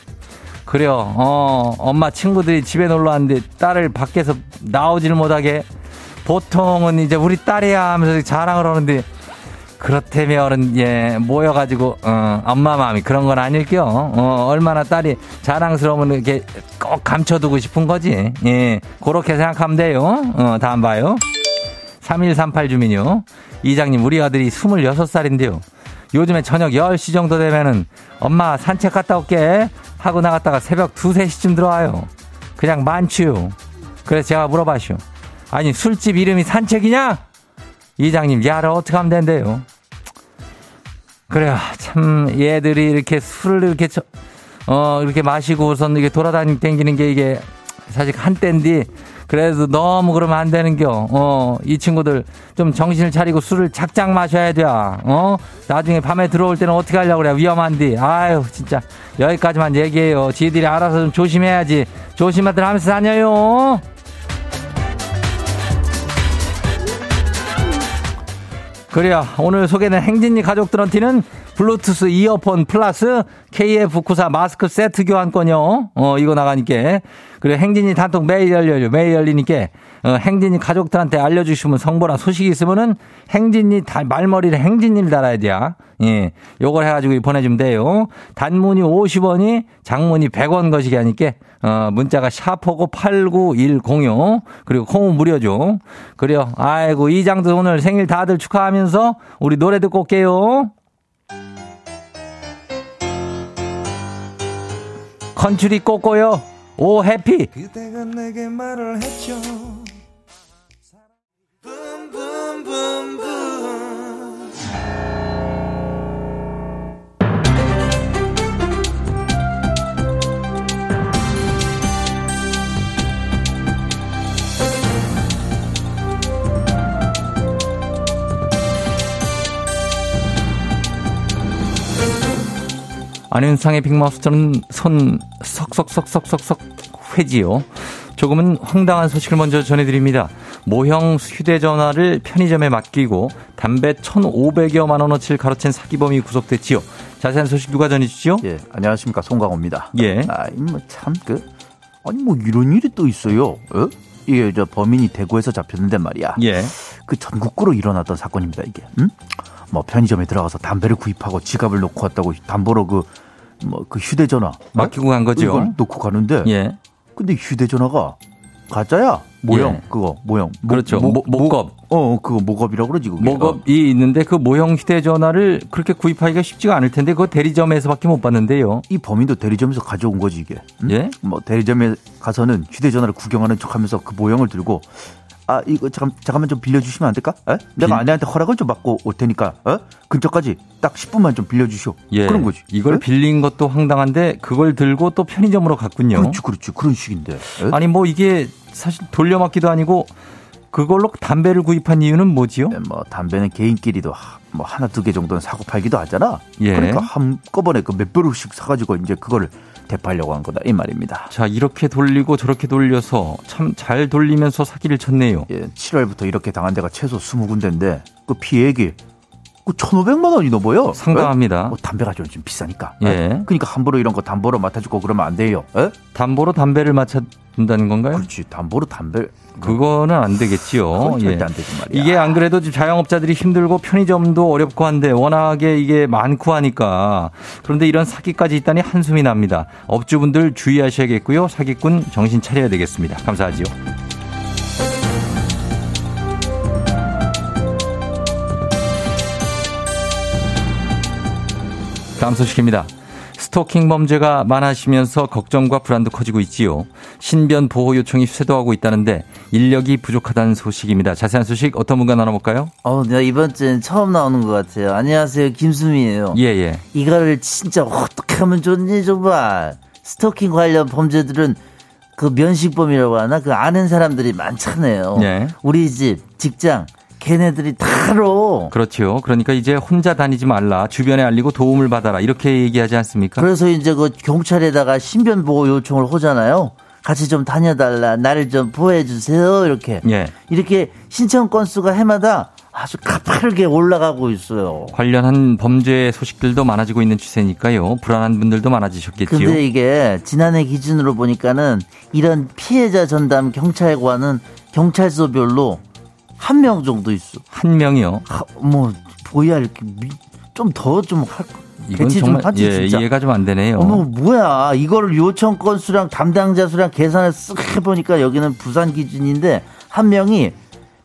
그래요. 어, 엄마 친구들이 집에 놀러 왔는데 딸을 밖에서 나오지를 못하게 보통은 이제 우리 딸이야 하면서 자랑을 하는데 그렇다면은 예 모여가지고 어 엄마 마음이 그런 건 아닐게요. 어 얼마나 딸이 자랑스러우면 이렇게 꼭 감춰두고 싶은 거지. 예 그렇게 생각하면 돼요. 어 다음 봐요. 3138 주민요. 이장님 우리 아들이 26살인데요. 요즘에 저녁 10시 정도 되면은 엄마 산책 갔다 올게 하고 나갔다가 새벽 2, 3시쯤 들어와요. 그냥 많지요. 그래서 제가 물어봐쇼. 아니 술집 이름이 산책이냐? 이장님 야를 어떻게 하면 된대요. 그래요. 참 얘들이 이렇게 술을 이렇게 저, 어 이렇게 마시고선 이렇게 돌아다니 댕기는 게 이게 사실 한때인데 그래도 너무 그러면 안 되는겨. 어, 이 친구들 좀 정신을 차리고 술을 작작 마셔야 돼. 어? 나중에 밤에 들어올 때는 어떻게 하려고 그래. 위험한데. 아유, 진짜. 여기까지만 얘기해요. 지들이 알아서 좀 조심해야지. 조심하들 하면서 다녀요. 그래요. 오늘 소개된 행진이 가족들한테는 블루투스 이어폰 플러스 KF94 마스크 세트 교환권이요. 어, 이거 나가니까. 그리고 행진이 단톡 매일 열려요. 매일 열리니까. 어, 행진이 가족들한테 알려주시면 성보나 소식이 있으면은 행진이 다, 말머리를 행진이를 달아야 돼요. 예. 요걸 해가지고 보내주면 돼요. 단문이 50원이 장문이 100원 것이기 하니까 어, 문자가 샤프고 89106 그리고 콩은 무료죠. 그래요. 아이고 이장도 오늘 생일 다들 축하하면서 우리 노래 듣고 올게요. 컨츄리 꼬꼬요. 오 해피. 안윤상의 빅마우스처럼 손 석석석석석석 회지요. 조금은 황당한 소식을 먼저 전해드립니다. 모형 휴대전화를 편의점에 맡기고 담배 1,500여만 원어치를 가로챈 사기범이 구속됐지요. 자세한 소식 누가 전해주시죠? 예, 안녕하십니까 송강호입니다. 예. 아, 뭐참그 아니 뭐 이런 일이 또 있어요. 어? 이게 저 범인이 대구에서 잡혔는데 말이야. 예. 그 전국구로 일어났던 사건입니다 이게. 응? 뭐 편의점에 들어가서 담배를 구입하고 지갑을 놓고 왔다고 담보로 그 뭐 그 휴대전화 어? 맡기고 간 거죠. 이걸 놓고 가는데. 예. 근데 휴대전화가 가짜야. 모형 예. 그거 모형. 모- 그렇죠. 모- 모- 목겁. 어, 그거 목겁이라고 그러지 그게. 어. 목업이 있는데 그 모형 휴대전화를 그렇게 구입하기가 쉽지가 않을 텐데 그거 대리점에서밖에 못 봤는데요. 이 범인도 대리점에서 가져온 거지 이게. 응? 예? 뭐 대리점에 가서는 휴대전화를 구경하는 척하면서 그 모형을 들고 아 이거 잠깐 잠깐만 좀 빌려주시면 안 될까? 에? 내가 빌- 아내한테 허락을 좀 받고 올 테니까 어? 근처까지 딱 10분만 좀 빌려주시오. 예. 그런 거지. 이걸 에? 빌린 것도 황당한데 그걸 들고 또 편의점으로 갔군요. 그렇지 그렇지 그런 식인데. 에? 아니 뭐 이게 사실 돌려막기도 아니고 그걸로 담배를 구입한 이유는 뭐지요? 예, 뭐 담배는 개인끼리도 하- 뭐 하나 두 개 정도는 사고 팔기도 하잖아. 예. 그러니까 한꺼번에 그몇 배로씩 사가지고 이제 그거를 대팔려고 한 거다 이 말입니다. 자 이렇게 돌리고 저렇게 돌려서 참 잘 돌리면서 사기를 쳤네요. 예, 7월부터 이렇게 당한 데가 최소 20군데인데 그 피해액이 그 1,500만 원이 넘어요. 상당합니다. 뭐 담배가 좀, 좀 비싸니까. 예. 그러니까 함부로 이런 거 담보로 맡아주고 그러면 안 돼요. 에? 담보로 담배를 맞춰준다는 건가요? 그렇지. 담보로 담배. 그거는 안 되겠지요. 그건 절대 예. 안 되지 말이야. 이게 안 그래도 자영업자들이 힘들고 편의점도 어렵고 한데 워낙에 이게 많고 하니까 그런데 이런 사기까지 있다니 한숨이 납니다. 업주분들 주의하셔야겠고요. 사기꾼 정신 차려야 되겠습니다. 감사하지요. 다음 소식입니다. 스토킹 범죄가 많아지면서 걱정과 불안도 커지고 있지요. 신변 보호 요청이 쇄도하고 있다는데 인력이 부족하다는 소식입니다. 자세한 소식 어떤 분과 나눠볼까요? 어, 내가 이번 주엔 처음 나오는 것 같아요. 안녕하세요, 김수미예요. 예, 예. 이거를 진짜 어떻게 하면 좋니 정말. 스토킹 관련 범죄들은 그 면식범이라고 하나 그 아는 사람들이 많잖아요. 네. 우리 집, 직장, 걔네들이 다 알아. 그렇지요. 그러니까 이제 혼자 다니지 말라. 주변에 알리고 도움을 받아라. 이렇게 얘기하지 않습니까? 그래서 이제 그 경찰에다가 신변 보호 요청을 하잖아요. 같이 좀 다녀달라. 나를 좀 보호해 주세요. 이렇게. 예. 이렇게 신청 건수가 해마다 아주 가파르게 올라가고 있어요. 관련한 범죄 소식들도 많아지고 있는 추세니까요. 불안한 분들도 많아지셨겠지요. 근데 이게 지난해 기준으로 보니까는 이런 피해자 전담 경찰관은 경찰서별로 한 명 정도 있어. 한 명이요. 하, 뭐 뭐야 이렇게 좀더좀 할. 이건 정말 하지 예, 진짜. 이해가 좀 안 되네요. 어머 뭐야 이거를 요청 건수랑 담당자 수랑 계산을 쓱 해보니까 여기는 부산 기준인데 한 명이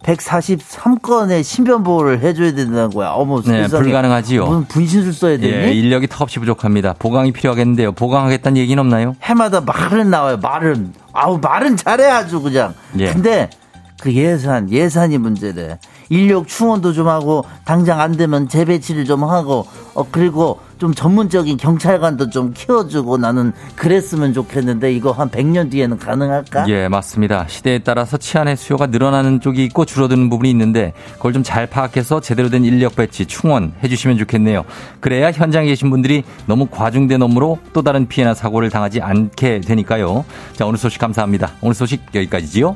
143건의 신변 보호를 해줘야 된다는 거야. 어머 네. 불가능하지요. 무슨 분신술 써야 되니? 예, 인력이 턱없이 부족합니다. 보강이 필요하겠는데요. 보강하겠다는 얘기는 없나요? 해마다 말은 나와요. 말은 아우 말은 잘해 아주 그냥. 예. 근데 그 예산 예산이 문제래. 인력 충원도 좀 하고 당장 안 되면 재배치를 좀 하고 어 그리고 좀 전문적인 경찰관도 좀 키워주고 나는 그랬으면 좋겠는데 이거 한 100년 뒤에는 가능할까? 예, 맞습니다. 시대에 따라서 치안의 수요가 늘어나는 쪽이 있고 줄어드는 부분이 있는데 그걸 좀 잘 파악해서 제대로 된 인력 배치, 충원 해 주시면 좋겠네요. 그래야 현장에 계신 분들이 너무 과중된 업무로 또 다른 피해나 사고를 당하지 않게 되니까요. 자, 오늘 소식 감사합니다. 오늘 소식 여기까지지요.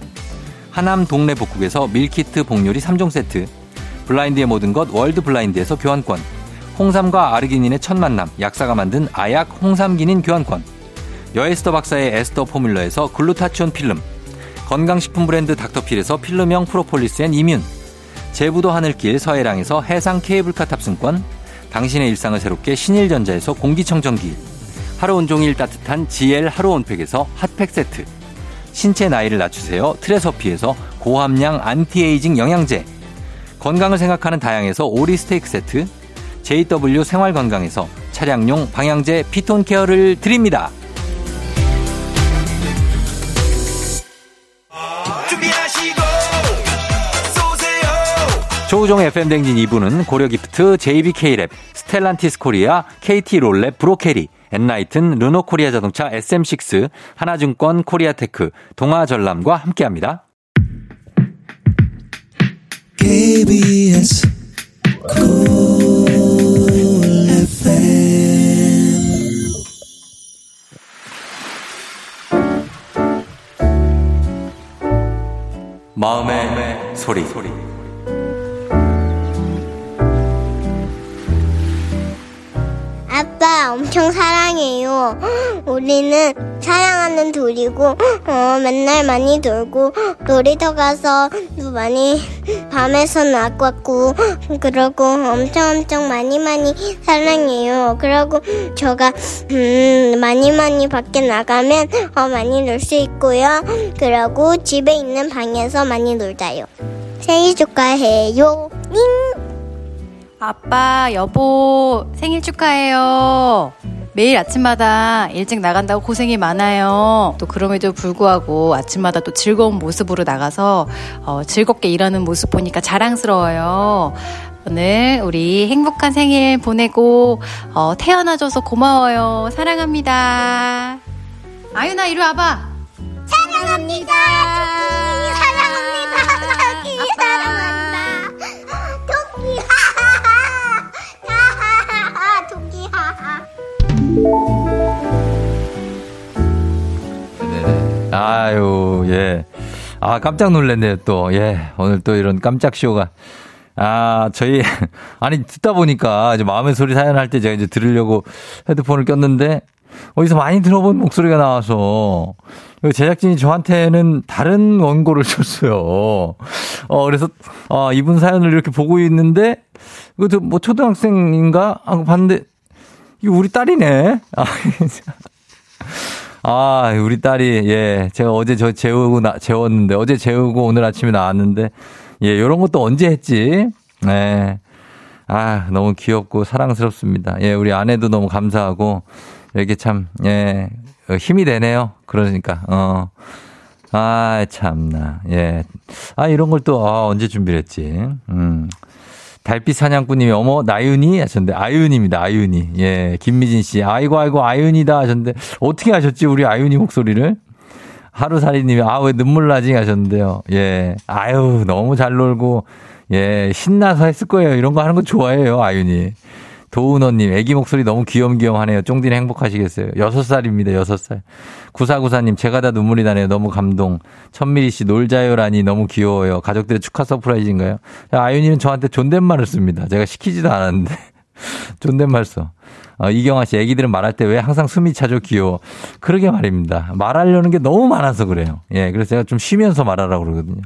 하남 동네 북국에서 밀키트 복요리 3종 세트, 블라인드의 모든 것 월드 블라인드에서 교환권, 홍삼과 아르기닌의 첫 만남 약사가 만든 아약 홍삼기닌 교환권, 여에스더 박사의 에스더 포뮬러에서 글루타치온 필름, 건강식품 브랜드 닥터필에서 필름형 프로폴리스 앤 이뮨, 제부도 하늘길 서해랑에서 해상 케이블카 탑승권, 당신의 일상을 새롭게 신일전자에서 공기청정기, 하루 온종일 따뜻한 GL 하루 온팩에서 핫팩 세트, 신체 나이를 낮추세요. 트레서피에서 고함량 안티에이징 영양제, 건강을 생각하는 다양에서 오리 스테이크 세트, JW 생활건강에서 차량용 방향제 피톤 케어를 드립니다. 조우종 FM 댕진 2부는 고려기프트, JBK랩, 스텔란티스 코리아, KT 롤랩, 브로케리, 엔라이튼, 르노 코리아 자동차, SM6, 하나증권, 코리아테크, 동아전람과 함께합니다. KBS 마음의 소리. 아빠 엄청 사랑해요. 우리는 사랑하는 둘이고 어, 맨날 많이 놀고 놀이터 가서 많이 밤에서 나왔고 그러고 엄청 엄청 많이 많이 사랑해요. 그러고 저가 음, 많이 많이 밖에 나가면 어, 많이 놀 수 있고요. 그러고 집에 있는 방에서 많이 놀자요. 생일 축하해요. 잉! 아빠, 여보, 생일 축하해요. 매일 아침마다 일찍 나간다고 고생이 많아요. 또 그럼에도 불구하고 아침마다 또 즐거운 모습으로 나가서 어, 즐겁게 일하는 모습 보니까 자랑스러워요. 오늘 우리 행복한 생일 보내고 어, 태어나줘서 고마워요. 사랑합니다. 아유나 이리 와봐. 사랑합니다. 사랑합니다. 네네. 아유, 예. 아, 깜짝 놀랐네요, 또. 예. 오늘 또 이런 깜짝 쇼가. 아, 저희, *laughs* 아니, 듣다 보니까 이제 마음의 소리 사연 할 때 제가 이제 들으려고 헤드폰을 꼈는데, 어디서 많이 들어본 목소리가 나와서, 그 제작진이 저한테는 다른 원고를 *laughs* 줬어요. 어, 그래서, 어, 이분 사연을 이렇게 보고 있는데, 이것도 뭐 초등학생인가? 하고 봤는데, 이거 우리 딸이네? 아, *laughs* 아, 우리 딸이, 예, 제가 어제 저 재우고, 나, 재웠는데, 어제 재우고 오늘 아침에 나왔는데, 예, 요런 것도 언제 했지? 네. 아, 너무 귀엽고 사랑스럽습니다. 예, 우리 아내도 너무 감사하고, 이렇게 참, 예, 어, 힘이 되네요. 그러니까, 어. 아, 참나. 예. 아, 이런 걸 또, 아, 언제 준비를 했지? 음. 달빛 사냥꾼님이 어머 나윤이? 하셨는데 아윤입니다 아윤이. 예 김미진 씨. 아이고 아이고 아윤이다. 하셨는데 어떻게 하셨지 우리 아윤이 목소리를? 하루살이님이 아 왜 눈물 나지? 하셨는데요. 예. 아유 너무 잘 놀고 예 신나서 했을 거예요. 이런 거 하는 거 좋아해요 아윤이 도은호님, 애기 목소리 너무 귀염귀염하네요. 쫑디는 행복하시겠어요. 여섯 살입니다, 여섯 살. 구사구사님, 제가 다 눈물이 나네요. 너무 감동. 천미리 씨, 놀자요라니 너무 귀여워요. 가족들의 축하 surprise인가요? 아윤이는 저한테 존댓말을 씁니다. 제가 시키지도 않았는데. *laughs* 존댓말 써. 어, 이경아 씨, 애기들은 말할 때 왜 항상 숨이 차죠? 귀여워. 그러게 말입니다. 말하려는 게 너무 많아서 그래요. 예, 그래서 제가 좀 쉬면서 말하라고 그러거든요.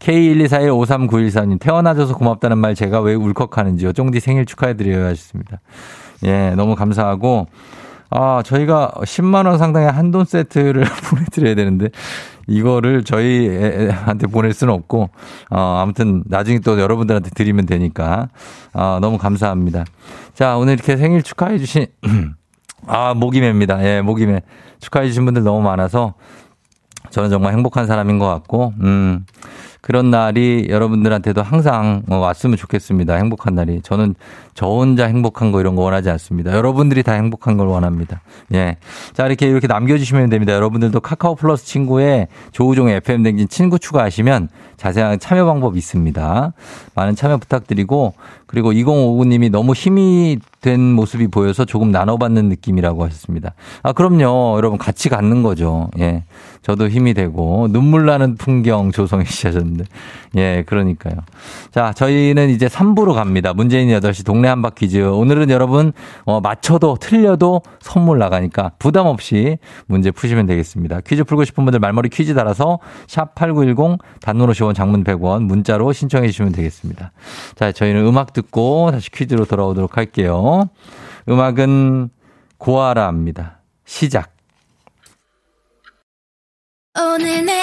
K124153914님, 태어나줘서 고맙다는 말 제가 왜 울컥하는지요. 쫑디 생일 축하해드려요. 하셨습니다. 예, 너무 감사하고, 아, 저희가 10만원 상당의 한돈 세트를 *laughs* 보내드려야 되는데, 이거를 저희한테 보낼 수는 없고, 어, 아무튼 나중에 또 여러분들한테 드리면 되니까, 어, 너무 감사합니다. 자, 오늘 이렇게 생일 축하해주신, *clears throat* 아, 모기매입니다. 예, 모기매. 축하해주신 분들 너무 많아서, 저는 정말 행복한 사람인 것 같고, 음, 그런 날이 여러분들한테도 항상 어, 왔으면 좋겠습니다. 행복한 날이. 저는 저 혼자 행복한 거 이런 거 원하지 않습니다. 여러분들이 다 행복한 걸 원합니다. 예. 자, 이렇게 이렇게 남겨주시면 됩니다. 여러분들도 카카오 플러스 친구에 조우종의 FM 댕진 친구 추가하시면 자세한 참여 방법 있습니다. 많은 참여 부탁드리고, 그리고 2059님이 너무 힘이 된 모습이 보여서 조금 나눠받는 느낌이라고 하셨습니다. 아, 그럼요. 여러분 같이 갖는 거죠. 예. 저도 힘이 되고 눈물 나는 풍경 조성희 씨 하셨는데. 예, 그러니까요. 자, 저희는 이제 3부로 갑니다. 문재인 8시 동네 한바 퀴즈. 오늘은 여러분 어, 맞춰도 틀려도 선물 나가니까 부담 없이 문제 푸시면 되겠습니다. 퀴즈 풀고 싶은 분들 말머리 퀴즈 달아서 샵 8910 단문 50원 장문 100원 문자로 신청해 주시면 되겠습니다. 자, 저희는 음악 듣고 다시 퀴즈로 돌아오도록 할게요. 음악은 고아라입니다. 시작. 오늘 내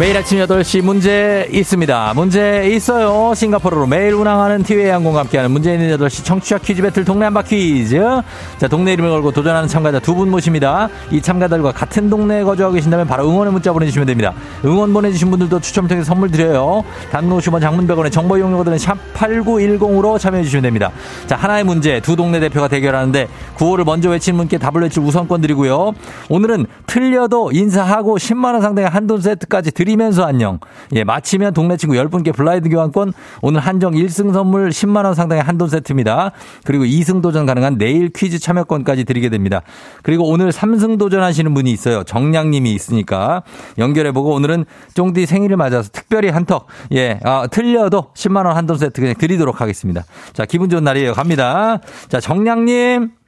매일 아침 8시 문제 있습니다. 문제 있어요. 싱가포르로 매일 운항하는 티웨이 항공과 함께하는 문제 있는 8시 청취자 퀴즈 배틀 동네 한바 퀴즈. 자, 동네 이름을 걸고 도전하는 참가자 두 분 모십니다. 이 참가자들과 같은 동네에 거주하고 계신다면 바로 응원의 문자 보내주시면 됩니다. 응원 보내주신 분들도 추첨을 통해서 선물 드려요. 단문 50원 장문 100원의 정보 이용료들은 샵 8910으로 참여해주시면 됩니다. 자, 하나의 문제 두 동네 대표가 대결하는데 구호를 먼저 외친 분께 답을 외칠 우선권 드리고요. 오늘은 틀려도 인사하고 10만원 상당의 한돈 세트까지 드리 면서 안녕. 예, 마치면 동네 친구 10분께 블라이드 교환권, 오늘 한정 1승 선물 10만원 상당의 한돈 세트입니다. 그리고 2승 도전 가능한 내일 퀴즈 참여권까지 드리게 됩니다. 그리고 오늘 3승 도전하시는 분이 있어요. 정량님이 있으니까 연결해보고 오늘은 쫑디 생일을 맞아서 특별히 한턱, 예, 아, 틀려도 10만원 한돈 세트 그냥 드리도록 하겠습니다. 자, 기분 좋은 날이에요. 갑니다. 자, 정량님.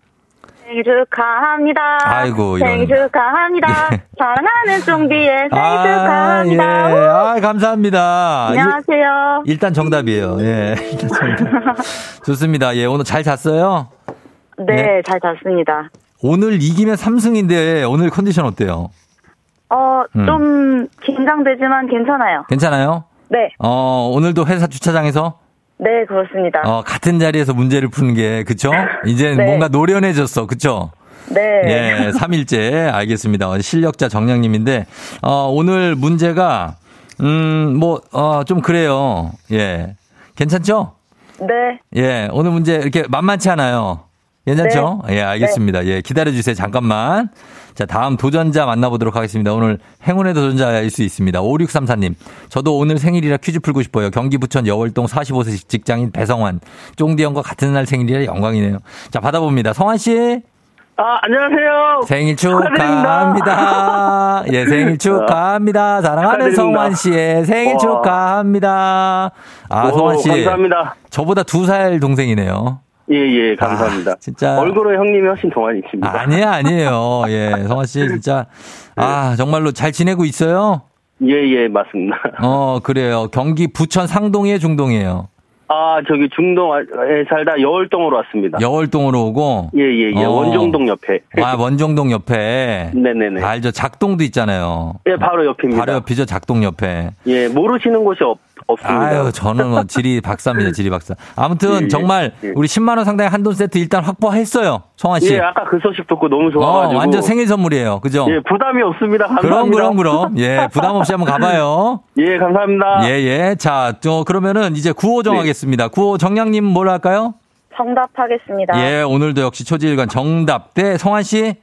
생일 축하합니다. 아이고, 이런. 생일 축하합니다. 예. 사랑하는 쫑비의 생일 아, 축하합니다. 예. 아, 감사합니다. 안녕하세요. 일, 단 정답이에요. 예. *laughs* 일단 정답. 좋습니다. 예, 오늘 잘 잤어요? 네, 네. 잘 잤습니다. 오늘 이기면 3승인데 오늘 컨디션 어때요? 어, 음. 좀 긴장되지만 괜찮아요. 괜찮아요? 네, 어, 오늘도 회사 주차장에서 네, 그렇습니다. 어, 같은 자리에서 문제를 푸는 게 그쵸? 이제 *laughs* 네. 뭔가 노련해졌어. 그쵸? 네. 예, 3일째 알겠습니다. 실력자 정량님인데 어, 오늘 문제가 음, 뭐 어, 좀 그래요. 예. 괜찮죠? 네, 예, 오늘 문제 이렇게 만만치 않아요. 괜찮죠? 예, 알겠습니다. 예, 기다려주세요. 잠깐만. 자, 다음 도전자 만나보도록 하겠습니다. 오늘 행운의 도전자일 수 있습니다. 5634님. 저도 오늘 생일이라 퀴즈 풀고 싶어요. 경기 부천 여월동 45세 직장인 배성환. 쫑디 형과 같은 날 생일이라 영광이네요. 자, 받아봅니다. 성환 씨. 아, 안녕하세요. 생일. 축하합니다. 예, 생일 *laughs* 축하합니다. 사랑하는. 성환 씨의 생일 와. 축하합니다. 아, 오, 성환 씨. 감사합니다. 저보다 두 살 동생이네요. 예, 예, 감사합니다. 아, 진짜. 얼굴은 형님이 훨씬 동안이십니다. 아니에요, 아니에요. 예, *laughs* 성환 씨 진짜 아 정말로 잘 지내고 있어요. 예, 예, 맞습니다. 어 그래요. 경기 부천 상동이에요, 중동이에요. 아, 저기 중동에 살다 여월동으로 왔습니다. 여월동으로 오고. 예, 예, 예. 어. 원정동 옆에. 아 원정동 옆에. 네네네. 알죠. 작동도 있잖아요. 예, 바로 옆입니다. 바로 옆이죠, 작동 옆에. 예, 모르시는 곳이 없, 없습니다. 아유, 저는 뭐 지리 *laughs* 박사입니다, 지리 박사. 아무튼 예, 예, 정말 예. 우리 10만 원 상당의 한돈 세트 일단 확보했어요, 성환 씨. 예, 아까 그 소식 듣고 너무 어, 좋아가지고. 완전 생일 선물이에요, 그죠? 예, 부담이 없습니다. 감사합니다. 그럼 그럼 그럼. 예, 부담 없이 한번 가봐요. *laughs* 예, 감사합니다. 예, 예. 자, 저, 그러면은 이제 구호 정하겠습니다. 구호 정량님 뭘 할까요? 정답하겠습니다. 예, 오늘도 역시 초지일관 정답 대 성환 씨,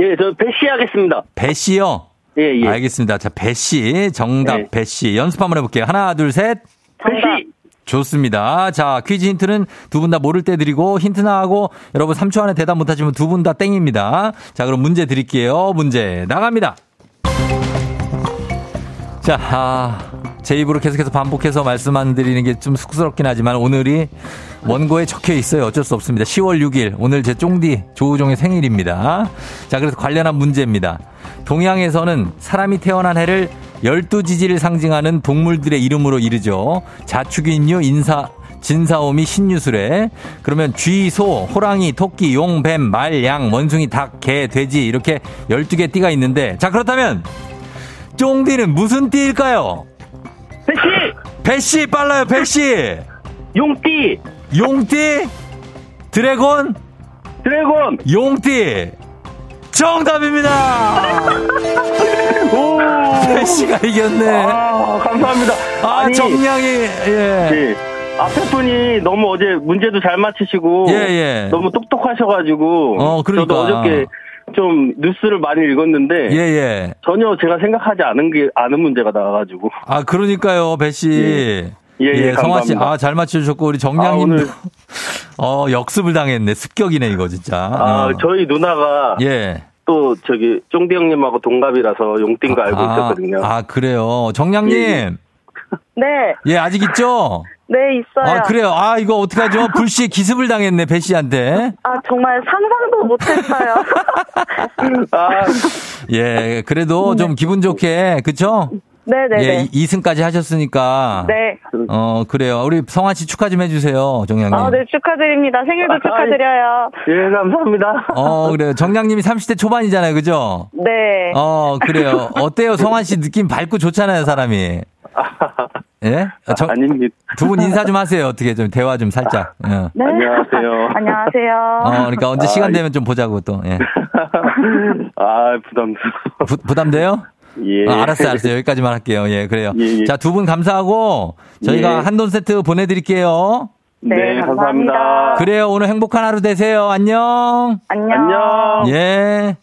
예, 저 배시 하겠습니다. 배 씨요. 예, 예. 알겠습니다. 자, 배 씨, 정답 예. 배 씨. 연습 한번 해볼게요. 하나, 둘, 셋. 배시! 좋습니다. 자, 퀴즈 힌트는 두 분 다 모를 때 드리고 힌트 나하고 여러분 3초 안에 대답 못하시면 두 분 다 땡입니다. 자, 그럼 문제 드릴게요. 문제 나갑니다. 자, 아, 제 입으로 계속해서 반복해서 말씀 안 드리는 게 좀 쑥스럽긴 하지만 오늘이 원고에 적혀 있어요. 어쩔 수 없습니다. 10월 6일 오늘 제 쫑디 조우종의 생일입니다. 자, 그래서 관련한 문제입니다. 동양에서는 사람이 태어난 해를 12지지를 상징하는 동물들의 이름으로 이르죠. 자축인류, 인사, 진사오미, 신유술에 그러면 쥐, 소, 호랑이, 토끼, 용, 뱀, 말, 양, 원숭이, 닭, 개, 돼지 이렇게 12개 띠가 있는데 자 그렇다면 쫑디는 무슨 띠일까요? 배씨! 배씨 빨라요 배씨 용띠! 용띠 드래곤 드래곤! 용띠 정답입니다 오! 배씨가 이겼네 아, 감사합니다. 아 아니, 정량이 예. 예. 앞에 분이 너무 어제 문제도 잘 맞히시고 예, 예. 너무 똑똑하셔가지고 어, 그러니까. 저도 어저께 좀 뉴스를 많이 읽었는데 예, 예. 전혀 제가 생각하지 않은 게 아는 문제가 나와가지고 아, 그러니까요, 배 씨. 예. 예, 예, 성화 씨. 아, 잘 맞춰주셨고, 우리 정량님. 아, 오늘- *laughs* 어, 역습을 당했네. 습격이네, 이거, 진짜. 아 어. 저희 누나가 예. 또 저기 쫑디 형님하고 동갑이라서 용띠인 거 알고 아, 있었거든요. 아, 그래요. 정량님. 예, *laughs* 네, 예, 아직 있죠? 네, 있어요. 아, 그래요. 아, 이거 어떡하죠? *laughs* 불씨 기습을 당했네, 배 씨한테. 아, 정말 상상도 못했어요. *laughs* 아, 예, 그래도 좀 기분 좋게, 그쵸? 네네네. 예, 2승까지 하셨으니까. 네. 어, 그래요. 우리 성화 씨 축하 좀 해주세요, 정량님. 아, 네, 축하드립니다. 생일도 축하드려요. 예, 감사합니다. 어, 그래요. 정량님이 30대 초반이잖아요, 그죠? 네. 어, 그래요. 어때요? 성환 씨 느낌 밝고 좋잖아요, 사람이. *laughs* 예? 정- 아닙니다. 두 분 인사 좀 하세요. 어떻게 좀 대화 좀 살짝. 예. 네. 안녕하세요. *laughs* 안녕하세요. 어, 그러니까 언제 아, 시간 예. 되면 좀 보자고 또. 예. *laughs* 아, 부담스러워. 부, 부담돼요? 예. 어, 알았어요, 알았어요. 여기까지만 할게요. 예, 그래요. 예, 예. 자, 두 분 감사하고 저희가 예. 한돈 세트 보내드릴게요. 네, 네, 감사합니다. 감사합니다. 그래요. 오늘 행복한 하루 되세요. 안녕. 안녕. 안녕. 예.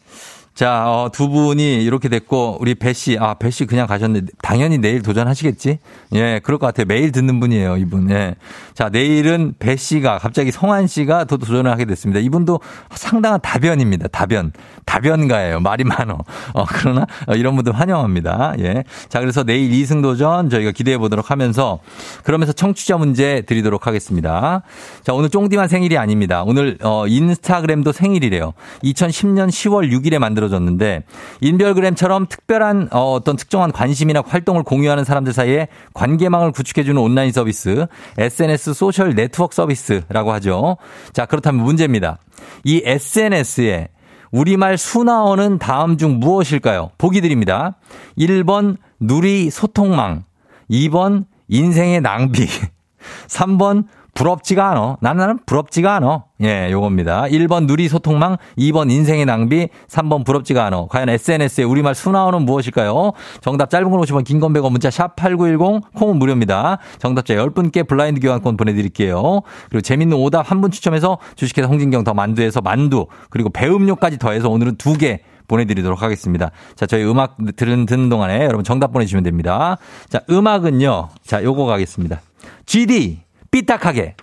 자, 어, 두 분이 이렇게 됐고, 우리 배 씨, 아, 배 씨 그냥 가셨네. 당연히 내일 도전하시겠지? 예, 그럴 것 같아요. 매일 듣는 분이에요, 이분. 예. 자, 내일은 배 씨가, 갑자기 성한 씨가 또 도전을 하게 됐습니다. 이분도 상당한 다변입니다. 다변. 다변가예요. 말이 많어. 어, 그러나, 어, 이런 분들 환영합니다. 예. 자, 그래서 내일 이승 도전 저희가 기대해 보도록 하면서, 그러면서 청취자 문제 드리도록 하겠습니다. 자, 오늘 쫑디만 생일이 아닙니다. 오늘, 어, 인스타그램도 생일이래요. 2010년 10월 6일에 만들어 졌는데, 인별그램처럼 특별한, 어, 어떤 특정한 관심이나 활동을 공유하는 사람들 사이에 관계망을 구축해주는 온라인 서비스, SNS 소셜 네트워크 서비스라고 하죠. 자, 그렇다면 문제입니다. 이 SNS에 우리말 순화어는 다음 중 무엇일까요? 보기 드립니다. 1번 누리 소통망, 2번 인생의 낭비, *laughs* 3번 부럽지가 않어. 나는 나는 부럽지가 않어. 예, 요겁니다. 1번 누리 소통망, 2번 인생의 낭비, 3번 부럽지가 않어. 과연 SNS에 우리말 순화어는 무엇일까요? 정답 짧은 건 50원, 긴건 100원, 문자 샵 8910, 콩은 무료입니다. 정답자 10분께 블라인드 교환권 보내드릴게요. 그리고 재밌는 오답 한 분 추첨해서 주식회사 홍진경 더 만두에서 만두, 그리고 배음료까지 더해서 오늘은 두 개 보내드리도록 하겠습니다. 자, 저희 음악 들은, 듣는 동안에 여러분 정답 보내주시면 됩니다. 자, 음악은요. 자, 요거 가겠습니다. GD, 삐딱하게.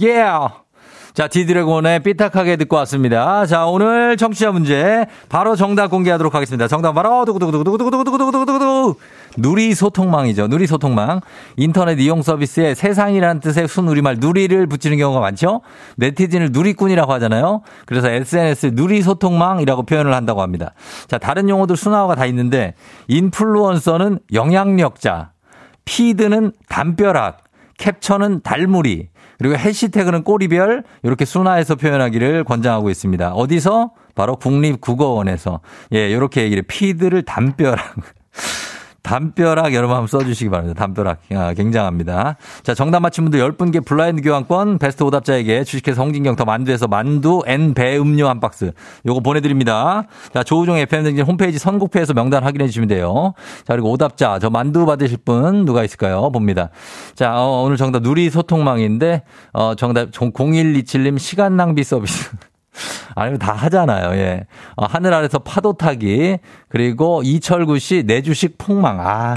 예! Yeah. 자, 디드래곤의 삐딱하게 듣고 왔습니다. 자, 오늘 청취자 문제 바로 정답 공개하도록 하겠습니다. 정답 바로 두구두구두구두구두구두구두구두구두구 누리 소통망이죠. 누리 소통망. 인터넷 이용 서비스에 세상이라는 뜻의 순우리말 누리를 붙이는 경우가 많죠. 네티즌을 누리꾼이라고 하잖아요. 그래서 SNS 누리 소통망이라고 표현을 한다고 합니다. 자, 다른 용어들 순화어가 다 있는데 인플루언서는 영향력자, feed는 담벼락, 캡처는 달무리, 그리고 해시태그는 꼬리별, 이렇게 순화해서 표현하기를 권장하고 있습니다. 어디서? 바로 국립국어원에서. 예, 이렇게 얘기를, feed를 담벼락. 담벼락 여러분 한번 써주시기 바랍니다. 담벼락. 아, 굉장합니다. 자, 정답 맞힌 분들 10분께 블라인드 교환권, 베스트 오답자에게 주식회사 홍진경 더 만두에서 만두 앤 배 음료 한 박스. 요거 보내드립니다. 자, 조우종 FM등진 홈페이지 선곡표에서 명단 확인해 주시면 돼요. 자, 그리고 오답자, 저 만두 받으실 분 누가 있을까요? 봅니다. 자, 어, 오늘 정답 누리 소통망인데, 어, 정답 0127님 시간 낭비 서비스. *laughs* 아니면 다 하잖아요. 예. 어, 하늘 아래서 파도 타기. 그리고 이철구 씨 내 주식 폭망. 아.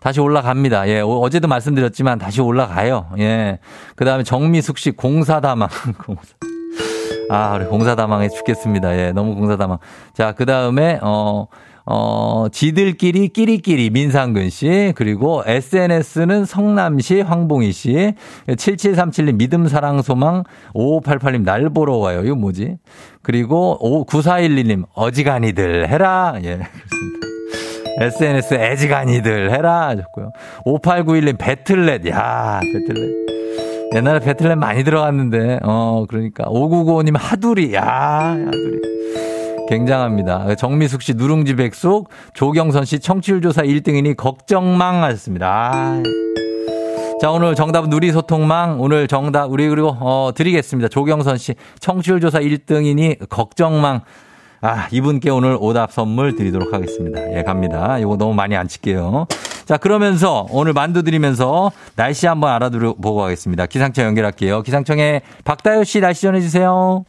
다시 올라갑니다. 예. 어- 어제도 말씀드렸지만 다시 올라가요. 예. 그 다음에 정미숙 씨 공사다망. *laughs* 공사. 아, 우리 공사다망에 죽겠습니다. 예. 너무 공사다망. 자, 그 다음에, 어, 어, 지들끼리 끼리끼리 민상근 씨, 그리고 SNS는 성남시 황봉희 씨, 7737님 믿음 사랑 소망, 5588님 날 보러 와요. 이거 뭐지? 그리고 9412님 어지간히들 해라. 예, 그렇습니다. SNS 애지간히들 해라 하셨고요. 5891님 배틀넷. 야, 배틀넷. 옛날에 배틀넷 많이 들어갔는데, 어, 그러니까. 5995님 하두리. 야, 하두리. 굉장합니다. 정미숙 씨 누룽지 백숙, 조경선 씨 청취율 조사 1등이니 걱정망 하셨습니다. 아. 자, 오늘 정답은 누리소통망. 오늘 정답, 우리 그리고, 어, 드리겠습니다. 조경선 씨 청취율 조사 1등이니 걱정망. 아, 이분께 오늘 오답 선물 드리도록 하겠습니다. 예, 갑니다. 이거 너무 많이 안 칠게요. 자, 그러면서 오늘 만두 드리면서 날씨 한번 알아보고 가겠습니다. 기상청 연결할게요. 기상청에 박다효 씨 날씨 전해주세요.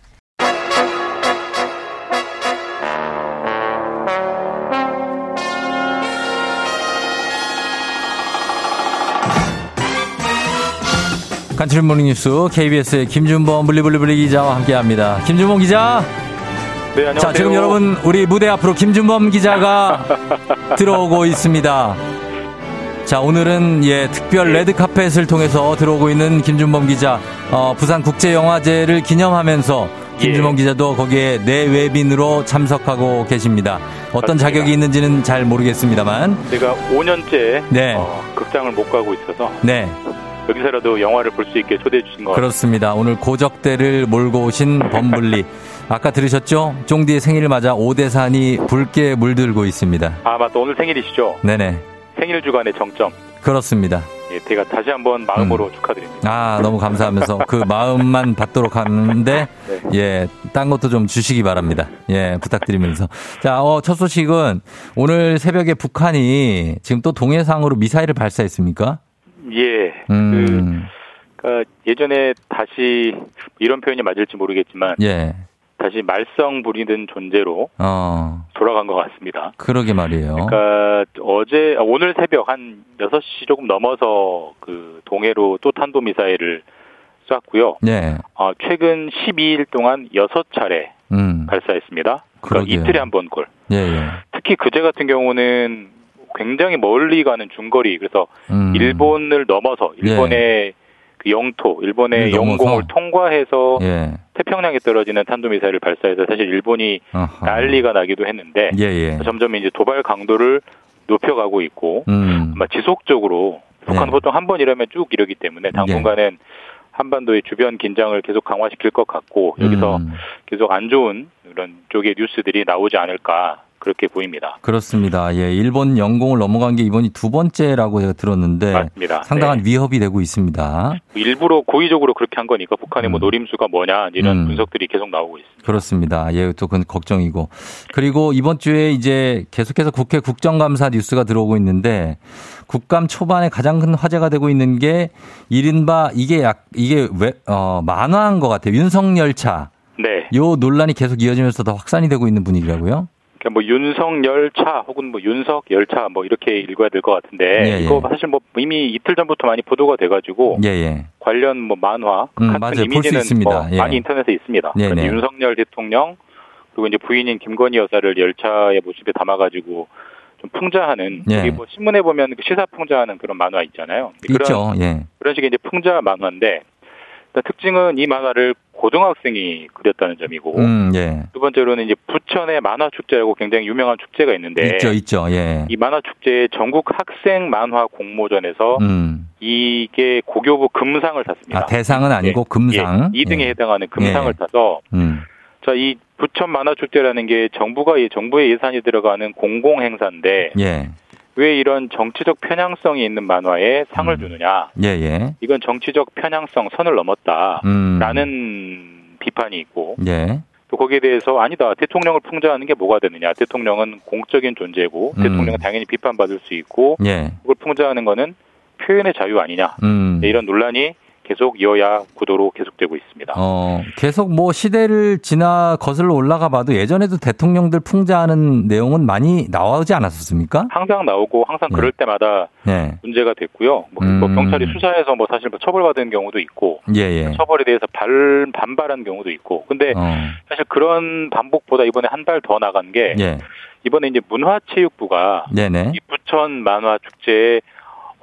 간추린 모닝뉴스 KBS의 김준범 블리블리블리 기자와 함께합니다. 김준범 기자. 네, 안녕하세요. 자, 지금 여러분 우리 무대 앞으로 김준범 기자가 *laughs* 들어오고 있습니다. 자, 오늘은 예, 특별 레드 카펫을 통해서 들어오고 있는 김준범 기자. 어, 부산 국제 영화제를 기념하면서 김준범 기자도 거기에 내외빈으로 참석하고 계십니다. 어떤 맞습니다. 자격이 있는지는 잘 모르겠습니다만. 제가 5년째 네. 어, 극장을 못 가고 있어서 네. 여기서라도 영화를 볼 수 있게 초대해 주신 것 같아요. 그렇습니다. 오늘 고적대를 몰고 오신 범블리. 아까 들으셨죠? 쫑디의 생일을 맞아 오대산이 붉게 물들고 있습니다. 아 맞다 오늘 생일이시죠? 네네. 생일 주간의 정점. 그렇습니다. 예, 제가 다시 한번 마음으로 음. 축하드립니다. 아, 너무 감사하면서 그 마음만 받도록 하는데, 예, 딴 것도 좀 주시기 바랍니다. 예, 부탁드리면서. 자, 어, 첫 소식은 오늘 새벽에 북한이 지금 또 동해상으로 미사일을 발사했습니까? 예. 음, 그러니까 예전에 다시 이런 표현이 맞을지 모르겠지만 예, 다시 말썽 부리는 존재로 어, 돌아간 것 같습니다. 그러게 말이에요. 그러니까 어제 아, 오늘 새벽 한 6시 조금 넘어서 그 동해로 또 탄도 미사일을 쐈고요. 예, 어, 최근 12일 동안 6차례 음, 발사했습니다. 그러니까 그러게요. 이틀에 한 번 꼴. 예, 예. 특히 그제 같은 경우는 굉장히 멀리 가는 중거리 그래서 음, 일본을 넘어서 일본의 그 영토, 일본의 일 넘어서? 영공을 통과해서 예, 태평양에 떨어지는 탄도미사일을 발사해서 사실 일본이 어허. 난리가 나기도 했는데 예, 예. 점점 이제 도발 강도를 높여가고 있고 음, 아마 지속적으로 북한은 네. 보통 한 번 이러면 쭉 이러기 때문에 당분간은 한반도의 주변 긴장을 계속 강화시킬 것 같고 여기서 음, 계속 안 좋은 그런 쪽의 뉴스들이 나오지 않을까 그렇게 보입니다. 그렇습니다. 예, 일본 영공을 넘어간 게 이번이 두 번째라고 제가 들었는데 맞습니다. 상당한 네. 위협이 되고 있습니다. 일부러 고의적으로 그렇게 한 거니까 북한의 뭐 노림수가 뭐냐 이런 음. 분석들이 계속 나오고 있습니다. 그렇습니다. 예, 또 그건 걱정이고. 그리고 이번 주에 이제 계속해서 국회 국정감사 뉴스가 들어오고 있는데 국감 초반에 가장 큰 화제가 되고 있는 게 이른바 이게 약 이게 왜 어, 만화인 것 같아요. 윤석열차. 네. 요 논란이 계속 이어지면서 더 확산이 되고 있는 분위기라고요? 그러니까 뭐 윤석열차 혹은 뭐 윤석 열차 뭐 이렇게 읽어야 될 것 같은데 예, 예. 이거 사실 뭐 이미 이틀 전부터 많이 보도가 돼가지고 예, 예. 관련 뭐 만화 음, 같은 맞아요. 이미지는. 뭐 예. 많이 인터넷에 있습니다. 네, 그런데 네. 윤석열 대통령 그리고 이제 부인인 김건희 여사를 열차의 모습에 담아가지고 좀 풍자하는 예. 여기 뭐 신문에 보면 그 시사 풍자하는 그런 만화 있잖아요. 그런 있죠. 예. 그런 식의 이제 풍자 만화인데 특징은 이 만화를 고등학생이 그렸다는 점이고 음, 예. 두 번째로는 이제 부천의 만화 축제라고 굉장히 유명한 축제가 있는데 있죠, 있죠. 예. 네. 이 만화 축제의 전국 학생 만화 공모전에서 음. 이게 고교부 금상을 탔습니다. 아, 대상은 아니고 금상. 예, 2등에 예. 해당하는 금상을 예. 타서 음. 자, 이 부천 만화 축제라는 게 정부가 이 정부의 예산이 들어가는 공공 행사인데 예. 왜 이런 정치적 편향성이 있는 만화에 상을 음. 주느냐? 예, 예. 이건 정치적 편향성 선을 넘었다라는 음. 비판이 있고 예. 또 거기에 대해서 아니다 대통령을 풍자하는 게 뭐가 되느냐? 대통령은 공적인 존재고 음. 대통령은 당연히 비판받을 수 있고 예. 그걸 풍자하는 거는 표현의 자유 아니냐? 음. 네, 이런 논란이 계속 여야 구도로 계속되고 있습니다. 어, 계속 뭐 시대를 지나 거슬러 올라가 봐도 예전에도 대통령들 풍자하는 내용은 많이 나오지 않았었습니까? 항상 나오고 항상 네. 그럴 때마다 네. 문제가 됐고요. 뭐, 음. 뭐 경찰이 수사해서 뭐 사실 뭐 처벌받은 경우도 있고 예, 예. 처벌에 대해서 발, 반발한 경우도 있고. 근데 어, 사실 그런 반복보다 이번에 한 발 더 나간 게 예. 이번에 이제 문화체육부가 네네. 이 부천 만화 축제에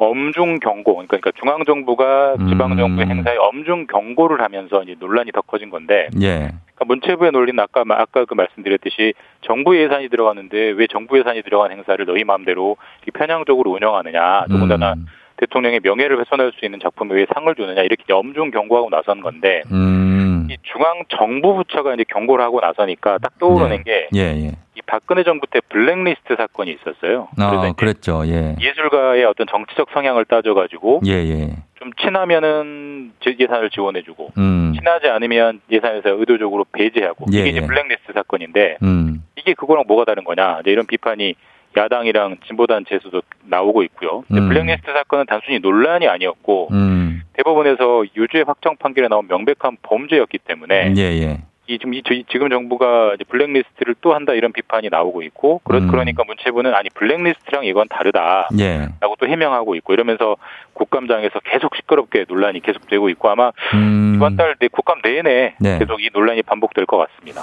엄중 경고, 그러니까 중앙 정부가 지방 정부 음. 행사에 엄중 경고를 하면서 이제 논란이 더 커진 건데, 예. 그러니까 문체부의 논리는 아까 마- 아까 그 말씀드렸듯이 정부 예산이 들어가는데 왜 정부 예산이 들어간 행사를 너희 마음대로 편향적으로 운영하느냐, 더군다나 음. 대통령의 명예를 훼손할 수 있는 작품에 왜 상을 주느냐 이렇게 엄중 경고하고 나선 건데, 음. 이 중앙 정부 부처가 이제 경고를 하고 나서니까 딱 떠오르는 게이 예, 예. 박근혜 정부 때 블랙리스트 사건이 있었어요. 그래서 어, 이제 그랬죠. 예. 예술가의 어떤 정치적 성향을 따져가지고 예, 예. 좀 친하면은 제- 예산을 지원해주고 음. 친하지 않으면 예산에서 의도적으로 배제하고 예, 이게 이제 예. 블랙리스트 사건인데 음. 이게 그거랑 뭐가 다른 거냐 이제 이런 비판이 야당이랑 진보단체에서도 나오고 있고요. 음. 블랙리스트 사건은 단순히 논란이 아니었고 음. 대법원에서 유죄 확정 판결에 나온 명백한 범죄였기 때문에 예, 예. 이 지금 이 지금 정부가 이제 블랙리스트를 또 한다 이런 비판이 나오고 있고 그러, 음. 그러니까 문체부는 아니 블랙리스트랑 이건 다르다. 예. 라고 또 해명하고 있고 이러면서 국감장에서 계속 시끄럽게 논란이 계속되고 있고 아마 음. 이번 달 내- 국감 내내 네. 계속 이 논란이 반복될 것 같습니다.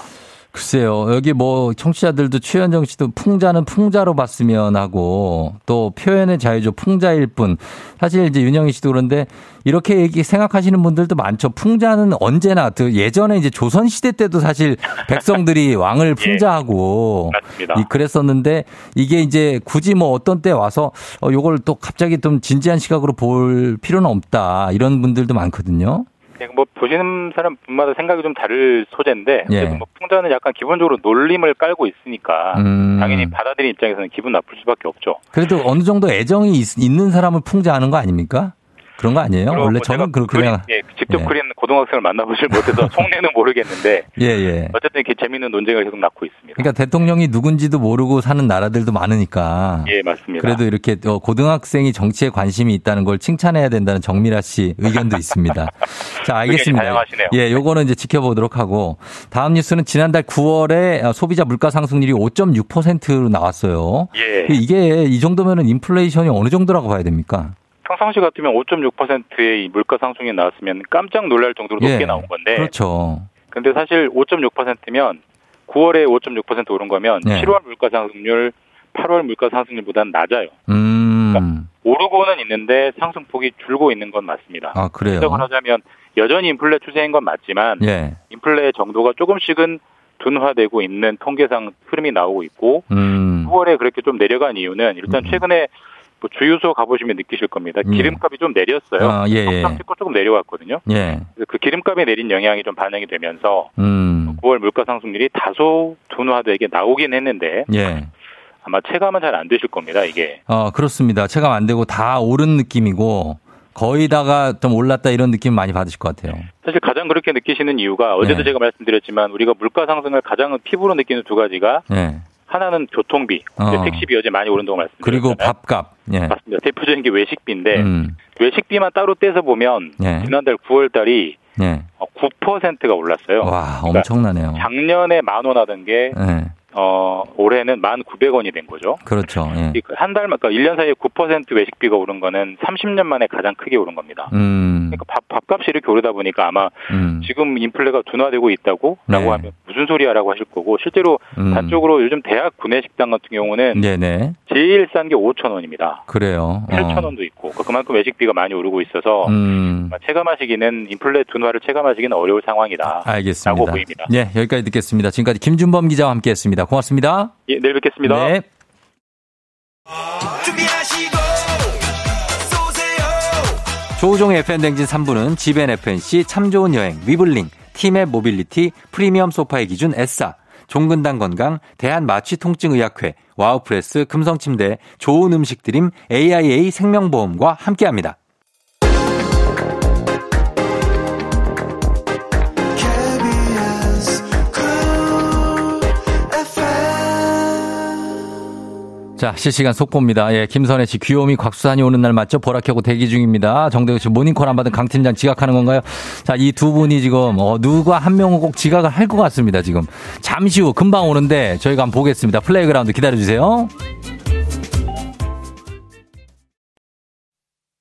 글쎄요. 여기 뭐 청취자들도 최현정 씨도 풍자는 풍자로 봤으면 하고 또 표현의 자유죠. 풍자일 뿐. 사실 이제 윤영희 씨도 그런데 이렇게 얘기 생각하시는 분들도 많죠. 풍자는 언제나 그 예전에 이제 조선 시대 때도 사실 백성들이 *laughs* 왕을 풍자하고 예. 그랬었는데 이게 이제 굳이 뭐 어떤 때 와서 어 요걸 또 갑자기 좀 진지한 시각으로 볼 필요는 없다. 이런 분들도 많거든요. 예, 뭐 보시는 사람마다 생각이 좀 다를 소재인데 예. 뭐 풍자는 약간 기본적으로 놀림을 깔고 있으니까 음. 당연히 받아들인 입장에서는 기분 나쁠 수밖에 없죠. 그래도 어느 정도 애정이 있, 는 사람을 풍자하는 거 아닙니까? 그런 거 아니에요? 원래 뭐 저는 그린- 그냥 예, 직접 예. 그린 고등학생을 만나보질 못해서 *laughs* 속내는 모르겠는데 예, 예. 어쨌든 이렇게 재밌는 논쟁을 계속 낳고 있습니다. 그러니까 대통령이 누군지도 모르고 사는 나라들도 많으니까. 예, 맞습니다. 그래도 이렇게 어, 고등학생이 정치에 관심이 있다는 걸 칭찬해야 된다는 정미라 씨 의견도 있습니다. *laughs* 자, 알겠습니다. 다양하시네요. 예, 요거는 이제 지켜보도록 하고 다음 뉴스는 지난달 9월에 어, 소비자 물가 상승률이 5.6%로 나왔어요. 예. 이게 이 정도면은 인플레이션이 어느 정도라고 봐야 됩니까? 평상시 같으면 5.6%의 이 물가 상승이 나왔으면 깜짝 놀랄 정도로 높게 나온 건데 그렇죠. 근데 사실 5.6%면 9월에 5.6% 오른 거면 네. 7월 물가 상승률 8월 물가 상승률보다는 낮아요. 음. 오르고는 있는데 상승폭이 줄고 있는 건 맞습니다. 아, 그래요? 해석을 하자면 여전히 인플레 추세인 건 맞지만 예. 인플레 정도가 조금씩은 둔화되고 있는 통계상 흐름이 나오고 있고 음. 9월에 그렇게 좀 내려간 이유는 일단 최근에 뭐 주유소 가보시면 느끼실 겁니다. 음. 기름값이 좀 내렸어요. 아, 예, 예. 찍고 조금 내려왔거든요. 예. 그 기름값에 내린 영향이 좀 반영이 되면서 음. 9월 물가 상승률이 다소 둔화되게 나오긴 했는데 예. 아마 체감은 잘 안 되실 겁니다. 이게 어, 그렇습니다. 체감 안 되고 다 오른 느낌이고 거의 다가 좀 올랐다 이런 느낌 많이 받으실 것 같아요. 사실 가장 그렇게 느끼시는 이유가 어제도 네. 제가 말씀드렸지만 우리가 물가 상승을 가장 피부로 느끼는 두 가지가 예. 하나는 교통비, 어. 택시비 어제 많이 오른다고 말씀드렸잖아요. 그리고 밥값. 예. 맞습니다. 대표적인 게 외식비인데 음. 외식비만 따로 떼서 보면 예. 지난달 9월 달이 예. 9%가 올랐어요. 와, 그러니까 엄청나네요. 작년에 만 원 하던 게 예. 어, 올해는 만 900원이 된 거죠. 그렇죠. 예. 한 달, 그러니까 1년 사이에 9% 외식비가 오른 거는 30년 만에 가장 크게 오른 겁니다. 음. 그러니까 밥, 밥값이 이렇게 오르다 보니까 아마 음. 지금 인플레가 둔화되고 있다고 네. 라고 하면 무슨 소리야 라고 하실 거고 실제로 음. 단적으로 요즘 대학 구내식당 같은 경우는 네네. 제일 싼 게 5천 원입니다. 그래요. 어. 8천 원도 있고 그러니까 그만큼 외식비가 많이 오르고 있어서 음. 체감하시기는 인플레 둔화를 체감하시기는 어려울 상황이다. 알겠습니다. 라고 보입니다. 예, 여기까지 듣겠습니다. 지금까지 김준범 기자와 함께 했습니다. 고맙습니다. 예, 내일 뵙겠습니다. 네. 조우종의 FM댕진 3부는 지벤 F&C 참 좋은 여행, 위블링, 팀의 모빌리티, 프리미엄 소파의 기준 S사, 종근당 건강, 대한마취통증의학회, 와우프레스, 금성침대, 좋은 음식 드림, AIA 생명보험과 함께합니다. 자, 실시간 속보입니다. 예, 김선혜 씨 귀요미 곽수산이 오는 날 맞죠? 보라 켜고 대기 중입니다. 정대우 씨 모닝콜 안 받은 강 팀장 지각하는 건가요? 자, 이 두 분이 지금 어, 누가 한 명은 꼭 지각을 할 것 같습니다. 지금 잠시 후 금방 오는데 저희가 한번 보겠습니다. 플레이그라운드 기다려 주세요.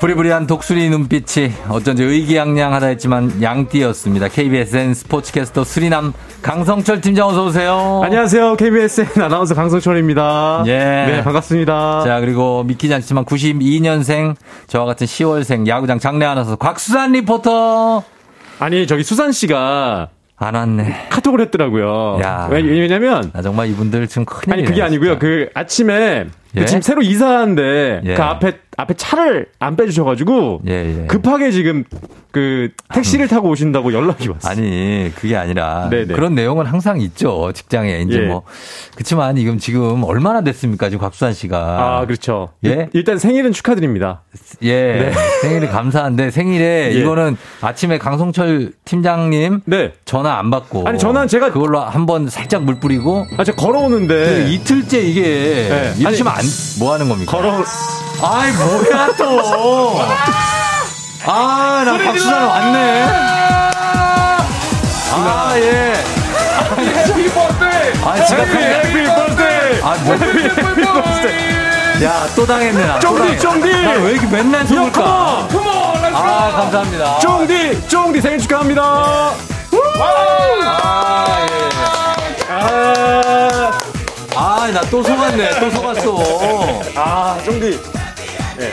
부리부리한 독수리 눈빛이 어쩐지 의기양양하다 했지만 양띠였습니다. KBSN 스포츠캐스터 수리남 강성철 팀장 어서 오세요. 안녕하세요. KBSN 아나운서 강성철입니다. 예. 네, 반갑습니다. 자, 그리고 믿기지 않지만 92년생, 저와 같은 10월생, 야구장 장례 아나운서 곽수산 리포터. 아니, 저기 수산 씨가 안 왔네. 카톡을 했더라고요. 야. 왜- 왜냐면 나 정말 이분들 지금 큰일 아니 그게 아니고요. 그 아침에 그 예? 지금 새로 이사하는데 예. 그 앞에 앞에 차를 안 빼주셔가지고 예, 예. 급하게 지금 그 택시를 타고 오신다고 연락이 왔어요. 아니, 그게 아니라 네네. 그런 내용은 항상 있죠. 직장에 이제 예. 뭐 그렇지만 지금 지금 얼마나 됐습니까? 지금 곽수산 씨가 아 그렇죠. 예? 일단 생일은 축하드립니다. 예. 생일이 감사한데 생일에 *laughs* 예. 이거는 아침에 강성철 팀장님 네. 전화 안 받고 아니, 전화는 제가- 그걸로 한번 살짝 물 뿌리고 아 제가 걸어오는데 그 이틀째 이게 네. 이러시면 아니, 안 뭐 하는 겁니까? 걸어 아이 뭐야 또. 아, 나 박수산 왔네. 아, 예. Happy birthday! 아, 제가 해피 버스데이. 아, 뭐. *laughs* 야, 또 당했네, 나. 또 쫑디. 쫑디. 나왜 이렇게 맨날 속을까? 아, 감사합니다. 쫑디 쫑디 생일 축하합니다. 아, 예. 아, 아, 나 또 속았네. 또 속았어. 아 쫑디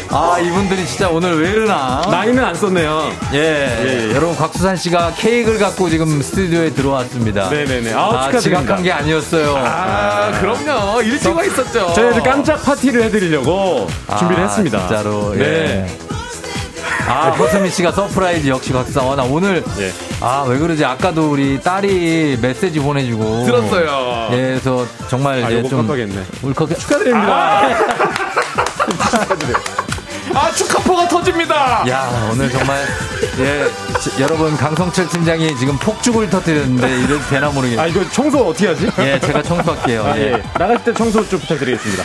아, 이분들이 진짜 오늘 왜 이러나? 나이는 안 썼네요. 예. 예, 예. 여러분, 곽수산 씨가 케이크를 갖고 지금 스튜디오에 들어왔습니다. 네네네. 아우, 아, 축하드립니다. 지각한 게 아니었어요. 아, 그럼요. 일찍 와 있었죠. 저희 아주 깜짝 파티를 해드리려고 준비를 아, 했습니다. 진짜로. 예. 네. 아, 허수미 씨가 surprise 역시. 어, 나 오늘. 예. 아, 왜 그러지? 아까도 우리 딸이 메시지 보내주고. 들었어요. 예, 그래서 정말 아, 이제 좀. 깜빡했네. 울컥해. 축하드립니다. 아, 축하포가 터집니다. 야, 오늘 정말, 예, 지- 여러분, 강성철 팀장이 지금 폭죽을 터뜨렸는데, 이래도 되나 모르겠네요. 아, 이거 청소 어떻게 하지? 예, 제가 청소할게요. 아, 예. 예. 나갈 때 청소 좀 부탁드리겠습니다.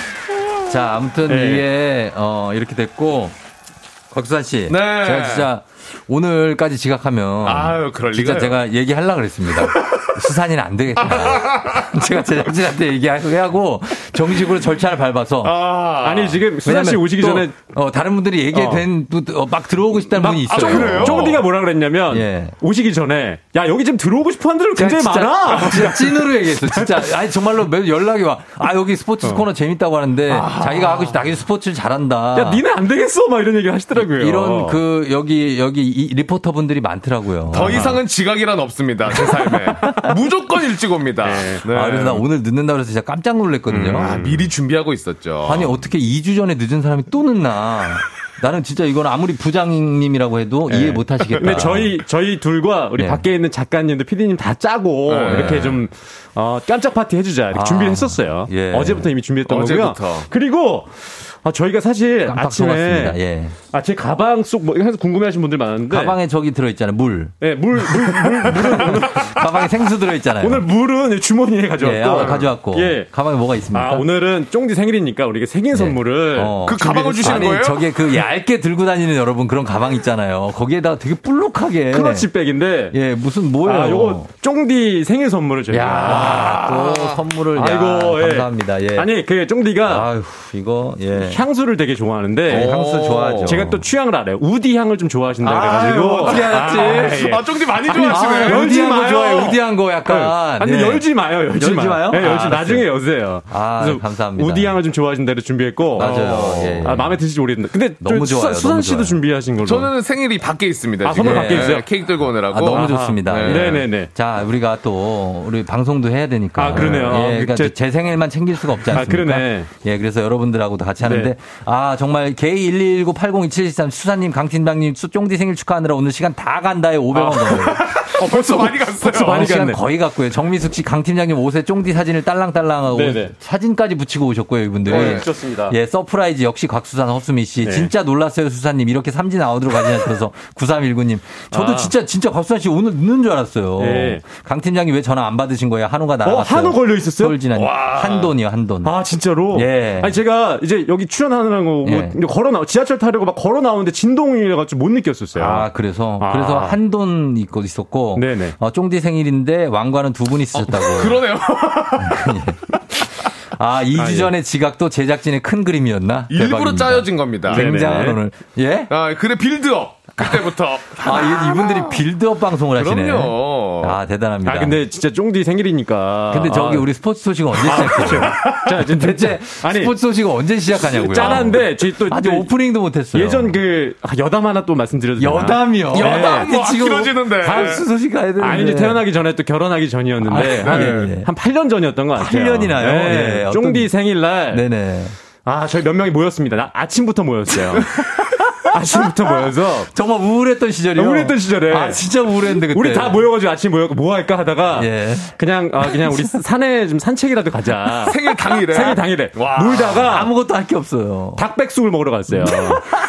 자, 아무튼 예. 이게, 어, 이렇게 됐고, 곽수산 씨. 네. 제가 진짜 오늘까지 지각하면. 아유, 그럴 진짜 리가요. 제가 얘기하려고 그랬습니다. *laughs* 수산이는 안 되겠다. *laughs* 제가 제작진한테 얘기하고 정식으로 절차를 밟아서. 아, 니 지금 수산 씨 왜냐면 오시기 또, 전에 어, 다른 분들이 얘기된 어, 막 들어오고 싶다는 분이 있어요. 쫑디가 뭐라 그랬냐면 예. 오시기 전에 야 여기 지금 들어오고 싶어하는 데들 굉장히 진짜, 많아. 진짜 찐으로 얘기했어. 진짜 *laughs* 아니 정말로 매일 연락이 와. 아 여기 스포츠 코너 재밌다고 하는데 자기가 하고 싶다. 자기 스포츠를 잘한다. 야 니네 안 되겠어 막 이런 얘기 하시더라고요. 이런 그 여기 여기 이 리포터 분들이 많더라고요. 더 이상은 지각이란 없습니다. 제 삶에. *laughs* 무조건 일찍 옵니다. 네. 아, 그래서 나 오늘 늦는다 그래서 진짜 깜짝 놀랐거든요. 음, 아, 미리 준비하고 있었죠. 아니 어떻게 2주 전에 늦은 사람이 또 늦나? 나는 진짜 이건 아무리 부장님이라고 해도 이해 못 하시겠다. 근데 저희 저희 둘과 우리 네. 밖에 있는 작가님들, PD님 다 짜고 네. 이렇게 좀 어, 깜짝 파티 해주자 이렇게 아, 준비를 했었어요. 예. 어제부터 이미 준비했던 어제부터. 거고요. 그리고 아, 저희가 사실 아침에. 예. 아, 제 가방 속뭐 해서 궁금해하시는 분들 많았는데 가방에 저기 들어 있잖아요. 물. 네, 물, 물, 물, 물은 오늘, *laughs* 가방에 생수 들어 있잖아요. 오늘 물은 주머니에 가져왔고. 예, 아, 가져왔고. 예. 가방에 뭐가 있습니까? 아, 오늘은 쫑디 생일이니까 우리가 생일 선물을. 어. 그 가방을 주시는 아니, 거예요? 저게 그 얇게 들고 다니는 여러분 그런 가방 있잖아요. 거기에다가 되게 볼록하게. 클러치백인데. 예, 무슨 뭐예요? 아, 요거 쫑디 생일 선물을 저희가. 야, 또 선물을. 아이고, 야, 예. 감사합니다. 예. 아니, 그 쫑디가 아휴, 이거, 예. 향수를 되게 좋아하는데. 네, 향수 좋아하죠. 제가 또 취향을 알아요. 우디 향을 좀 좋아하신다 그래가지고. 아유, 어떻게 알았지? 아, 예. 아, 쫑디 많이 좋아하시네. 아, 열지 마요. 좋아해, 우디한 거 약간. 아니, 예. 열지 마요, 열지, 열지 마요? 네, 열지 아, 나중에 알았어요. 여세요. 아, 감사합니다. 우디 향을 좀 좋아하신다 고 준비했고. 맞아요. 예, 예. 아, 마음에 드실지 모르겠는데. 근데 너무 저 좋아요, 수산 씨도. 준비하신 걸로. 저는 생일이 밖에 있습니다. 아. 선물 밖에 있어요? 케이크 들고 오느라고. 아, 너무. 좋습니다. 네. 예. 네네네. 자, 우리가 또, 우리 방송도 해야 되니까. 아, 그러네요. 예, 그러니까 제- 제, 생일만 챙길 수가 없지 아, 않습니까? 그러네. 예, 그래서 여러분들하고도 같이 하는데, 네. 아, 정말 K119802723 수사님, 강팀장님, 수 쫑디 생일 축하하느라 오늘 시간 다 간다에 500원 더. 어, 벌써 많이 갔어요. 벌써 어, 많이 시간 갔네. 거의 갔고요. 정미숙 씨, 강 팀장님 옷에 쫑디 사진을 딸랑딸랑하고 네네. 사진까지 붙이고 오셨고요, 이분들이. 네, 좋습니다. 예, surprise 역시 곽수산 허수미 씨. 네. 진짜 놀랐어요, 수사님. 이렇게 삼진 아웃으로 가지나 싶어서 9319님. 저도 아. 진짜 진짜 곽수산 씨 오늘 늦는 줄 알았어요. 네. 강 팀장님 왜 전화 안 받으신 거예요? 한우가 나갔어요. 한우 걸려 있었어요? 서울 지난 와. 한돈이요, 한돈. 아 진짜로? 예. 아니 제가 이제 여기 출연하느라고 뭐 예. 걸어 나 지하철 타려고 막 걸어 나오는데 진동이라가지고 못 느꼈었어요. 아, 그래서 아. 그래서 한돈 있고 있었고 네네. 어, 쫑디 생일인데 왕관은 두분 있으셨다고. 그러네요. *laughs* 아, 2주 아, 예. 전에 지각도 제작진의 큰 그림이었나? 일부러 대박입니다. 짜여진 겁니다. 굉장한. 오늘. 예? 아, 그래 빌드업. *laughs* 그때부터. 아, 이- 이분들이 빌드업 방송을 하시네. 그럼요. 아, 대단합니다. 아 근데 진짜 쫑디 생일이니까. 근데 저기 아, 우리 스포츠 소식은 언제 시작해요? 자, 지금 대체 아니, 스포츠 소식은 언제 시작하냐고요? 짠한데 저희 또 아직 또 오프닝도 못했어요. 예전 그 아, 여담 하나 또 말씀드려도 되나? 여담이요. 여담 뭐 지금 길어지는데. 다음 소식 가야 되는데. 아니 이제 태어나기 전에 또 결혼하기 전이었는데 아, 한, 예, 예. 한 8년 전이었던 것 같아요. 8년이나요? 네. 예, 어떤- 쫑디 생일날 네네. 아 저희 몇 명이 모였습니다. 나 아침부터 모였어요. *laughs* 아침부터 모여서 정말 우울했던 시절이요. 우울했던 시절에. 아, 진짜 우울했는데 그때. 우리 다 모여가지고 아침 모여서 뭐 할까 하다가 예. 그냥 아 그냥 우리 산에 좀 산책이라도 가자. *laughs* 생일 당일에. 생일 당일에 와. 놀다가 아무것도 할 게 없어요. 닭백숙을 먹으러 갔어요. *laughs*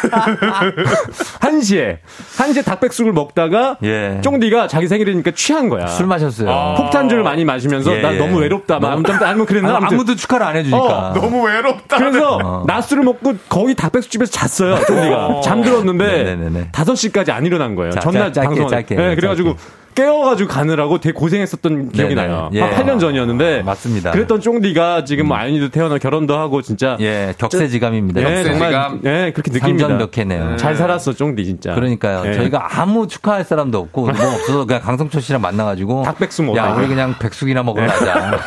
한시에한시에 닭백숙을 먹다가 예. 쫑디가 자기 생일이니까 취한 거야. 술 마셨어요. 폭탄주를 많이 마시면서 예, 나 예. 너무 외롭다. 막 아무튼 아무 그랬나 아무튼. 아무도 축하를 안 해주니까. 어, 너무 외롭다. 그래서 어. 낮술을 먹고 거기 닭백숙집에서 잤어요. 쫑디가 잠들었는데 네네네. 5시까지 안 일어난 거예요. 자, 전날 짧게, 방송. 짧게, 네, 그래가지고. 깨워가지고 가느라고 되게 고생했었던 기억이 네네. 나요. 예. 한 8년 전이었는데 맞습니다. 그랬던 쫑디가 지금 뭐 아이니도 태어나 결혼도 하고 진짜 예, 격세지감입니다. 예, 정말 격세지감. 예, 그렇게 느낍니다. 상전벽해네요. 잘 살았어, 쫑디 진짜. 그러니까요. 예. 저희가 아무 축하할 사람도 없고 뭐 *laughs* 없어서 그냥 강성철 씨랑 만나가지고 닭백숙 야 먹었다. 우리 그냥 백숙이나 먹으러 가자.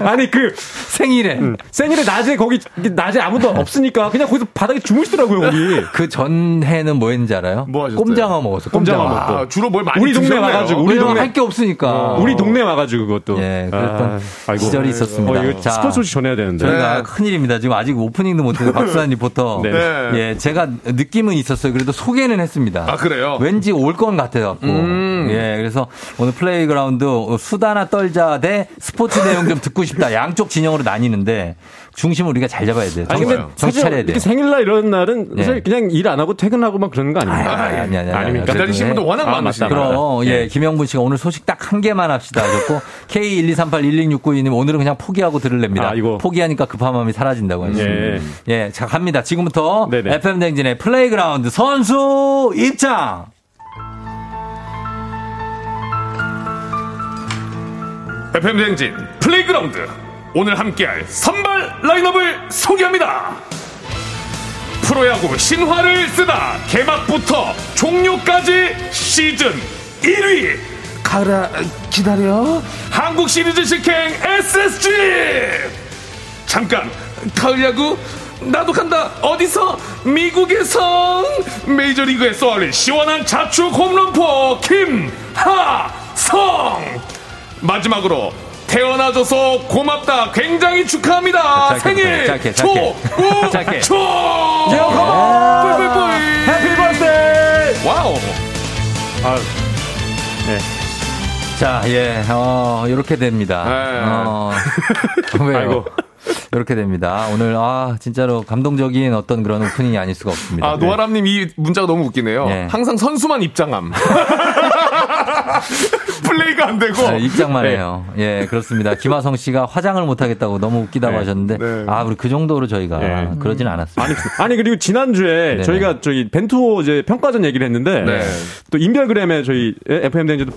*laughs* 아니 그 생일에 생일에 낮에 거기 낮에 아무도 없으니까 그냥 거기서 바닥에 주무시더라고요, 거기. 그 전해는 뭐 했는지 알아요? 뭐 하셨어요? 꼼장어 먹었어. 꼼장어 꼼장어. 먹고. 아, 주로 뭘 많이 우리 동네 드셨네요. 와가지고 우리 왜냐면 동네 할 게 없으니까. 우리 동네 와가지고 그것도. 예, 그랬던 아, 아이고. 시절이 있었습니다. 어, 이거 자, 스포츠 소식 전해야 되는데. 저희가 네. 큰일입니다. 지금 아직 오프닝도 못해서 *laughs* 박수환 리포터. 네. 네. 예, 제가 느낌은 있었어요. 그래도 소개는 했습니다. 아, 그래요? 왠지 올건 같아갖고. 음. 예, 그래서 오늘 플레이그라운드 수다나 떨자 대 스포츠 내용 좀 듣고 싶다. 양쪽 진영으로 나뉘는데 중심을 우리가 잘 잡아야 돼요. 아니 근데 차려야 돼요. 생일날 이런 날은 네. 사실 그냥 일 안 하고 퇴근하고 막 그러는 거 아닙니까? 아니, 아니, 아니, 아니, 아닙니까? 기다리시는 분도 워낙 아, 맞다. 그럼, 예, 김영분 씨가 오늘 소식 딱 한 개만 합시다 하셨고, *laughs* K123811692님 오늘은 그냥 포기하고 들을랍니다. 아, 이거. 포기하니까 급한 마음이 사라진다고 하셨습니다. 예. 예, 자, 갑니다. 지금부터 네네. FM대행진의 플레이그라운드 선수 입장! FM 대행진 플레이그라운드 오늘 함께할 선발 라인업을 소개합니다. 프로야구 신화를 쓰다 개막부터 종료까지 시즌 1위. 가을아 기다려. 한국 시리즈 직행 SSG 잠깐 가을 야구? 나도 간다. 어디서? 미국에서. 메이저리그에 쏘아올린 시원한 자축 홈런포 김하성. 마지막으로 태어나줘서 고맙다 굉장히 축하합니다 짧게, 생일 짧게, 짧게. *laughs* 짧게. 초 뿌이뿌이뿌이 Happy birthday! Wow 아, 네. 자, 예, 어, 이렇게 됩니다. 네. 어, *laughs* 왜요? 아이고. 이렇게 됩니다. 오늘, 아, 진짜로 감동적인 어떤 그런 오프닝이 아닐 수가 없습니다. 아, 노아람님 이 문자가 너무 웃기네요. 네. 항상 선수만 입장함. *laughs* *laughs* 플레이가 안 되고. 네, 입장만 네. 해요. 예, 그렇습니다. 김하성 씨가 화장을 못 하겠다고 너무 웃기다고 네. 하셨는데, 네. 아, 우리 그 정도로 저희가 네. 그러진 않았습니다. 아니, 아니 그리고 지난주에 네네. 저희가 저희 벤투 이제 평가전 얘기를 했는데 네. 또 인별그램에 저희 FM 댕지도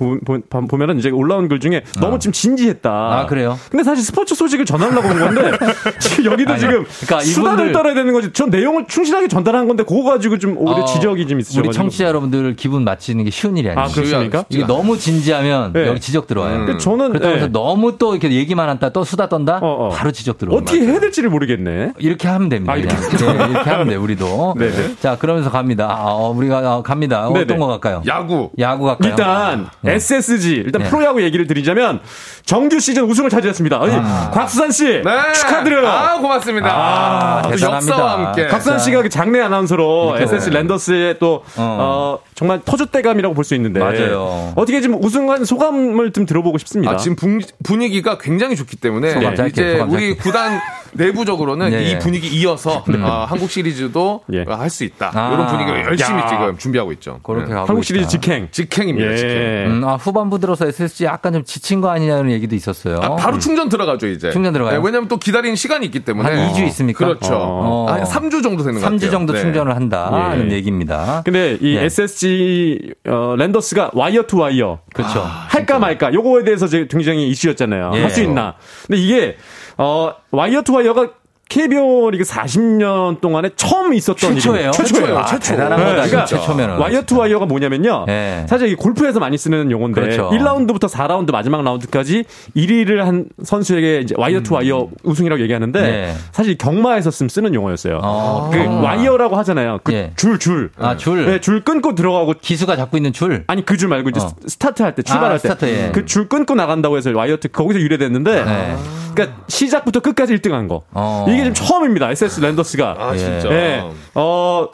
보면은 이제 올라온 글 중에 너무 지금 진지했다. 아, 그래요? 근데 사실 스포츠 소식을 전하려고 온 건데 *laughs* 지금 여기도 아니, 지금 그러니까 수다를 떨어야 되는 거지. 전 내용을 충실하게 전달한 건데 그거 가지고 좀 오히려 어, 지적이 좀 있으셔 우리. 청취자 여러분들 기분 맞추는 게 쉬운 일이 아니에요. 아, 그렇습니까? 이게 너무 진지하면 네. 여기 지적 들어와요. 그 저는 그렇다고 해서 네. 너무 또 이렇게 얘기만 한다, 또 수다 떤다, 어, 어. 바로 지적 들어와요. 어떻게 해야 될지를 모르겠네. 이렇게 하면 됩니다. 아. 이렇게. 네, 이렇게 하면 돼, 우리도. 네네. *laughs* 자, 그러면서 갑니다. 아, 어, 우리가 어, 갑니다. 네네. 어떤 거 갈까요? 야구. 야구 갈까요? 일단 네. SSG 일단 네. 프로야구 얘기를 드리자면 정규 시즌 우승을 차지했습니다. 아니, 곽수산 씨 네. 축하드려요. 아, 고맙습니다. 아, 또 대단합니다. 역사와 함께. 각산 씨가 그 장내 아나운서로 그러니까. SS 랜더스의 또 어. 정말 터줏대감이라고 볼 수 있는데 맞아요. 어떻게 지금 우승한 소감을 좀 들어보고 싶습니다. 아, 지금 분, 분위기가 굉장히 좋기 때문에 소감 짧게, 이제 소감 우리. 구단 내부적으로는 예, 예. 이 분위기 이어서 *laughs* 아, 한국 시리즈도 할수 있다. 아. 이런 분위기를 열심히 야. 지금 준비하고 있죠. 그렇게 네. 한국 있다. 시리즈 직행. 직행입니다. 예. 직행. 음, 아, 후반부 들어서 SSG 약간 좀 지친 거 아니냐는 얘기도 있었어요. 아, 바로 충전 들어가죠, 이제. 충전 들어가요? 네, 왜냐면 또 기다리는 시간이 있기 때문에. 한 2주 있습니까? 그렇죠. 어. 한 3주 정도 되는 것 같아요. 3주 정도 네. 충전을 한다는 예. 얘기입니다. 근데 이 예. SSG 어, 랜더스가 와이어 투 와이어 그렇죠. 할까 말까 요거에 대해서 굉장히 이슈였잖아요. 예. 할수 있나? 근데 이게 어 wire to wire가 KBO 리그 40년 동안에 처음 있었던 최초예요? 최초예요. 아, 대단한 거다, 이거 최초면은. wire to wire가 뭐냐면요. 예. 사실 이 골프에서 많이 쓰는 용어인데 그렇죠. 1라운드부터 4라운드 마지막 라운드까지 1위를 한 선수에게 이제 와이어 투 와이어 우승이라고 얘기하는데 음. 네. 사실 경마에서 쓰- 쓰는 용어였어요. 어, 그. 와이어라고 하잖아요. 그 예. 줄, 줄. 아, 줄. 네, 줄 끊고 들어가고 기수가 잡고 있는 줄. 아니 그 줄 말고 이제 어. 스- 스타트 할 때 출발할 아, 때 예. 그줄 끊고 나간다고 해서 wire to 거기서 유래됐는데 네. 그러니까 시작부터 끝까지 1등한 거 어. 이게 지금 처음입니다 SSG 랜더스가 아, 진짜. 예. 어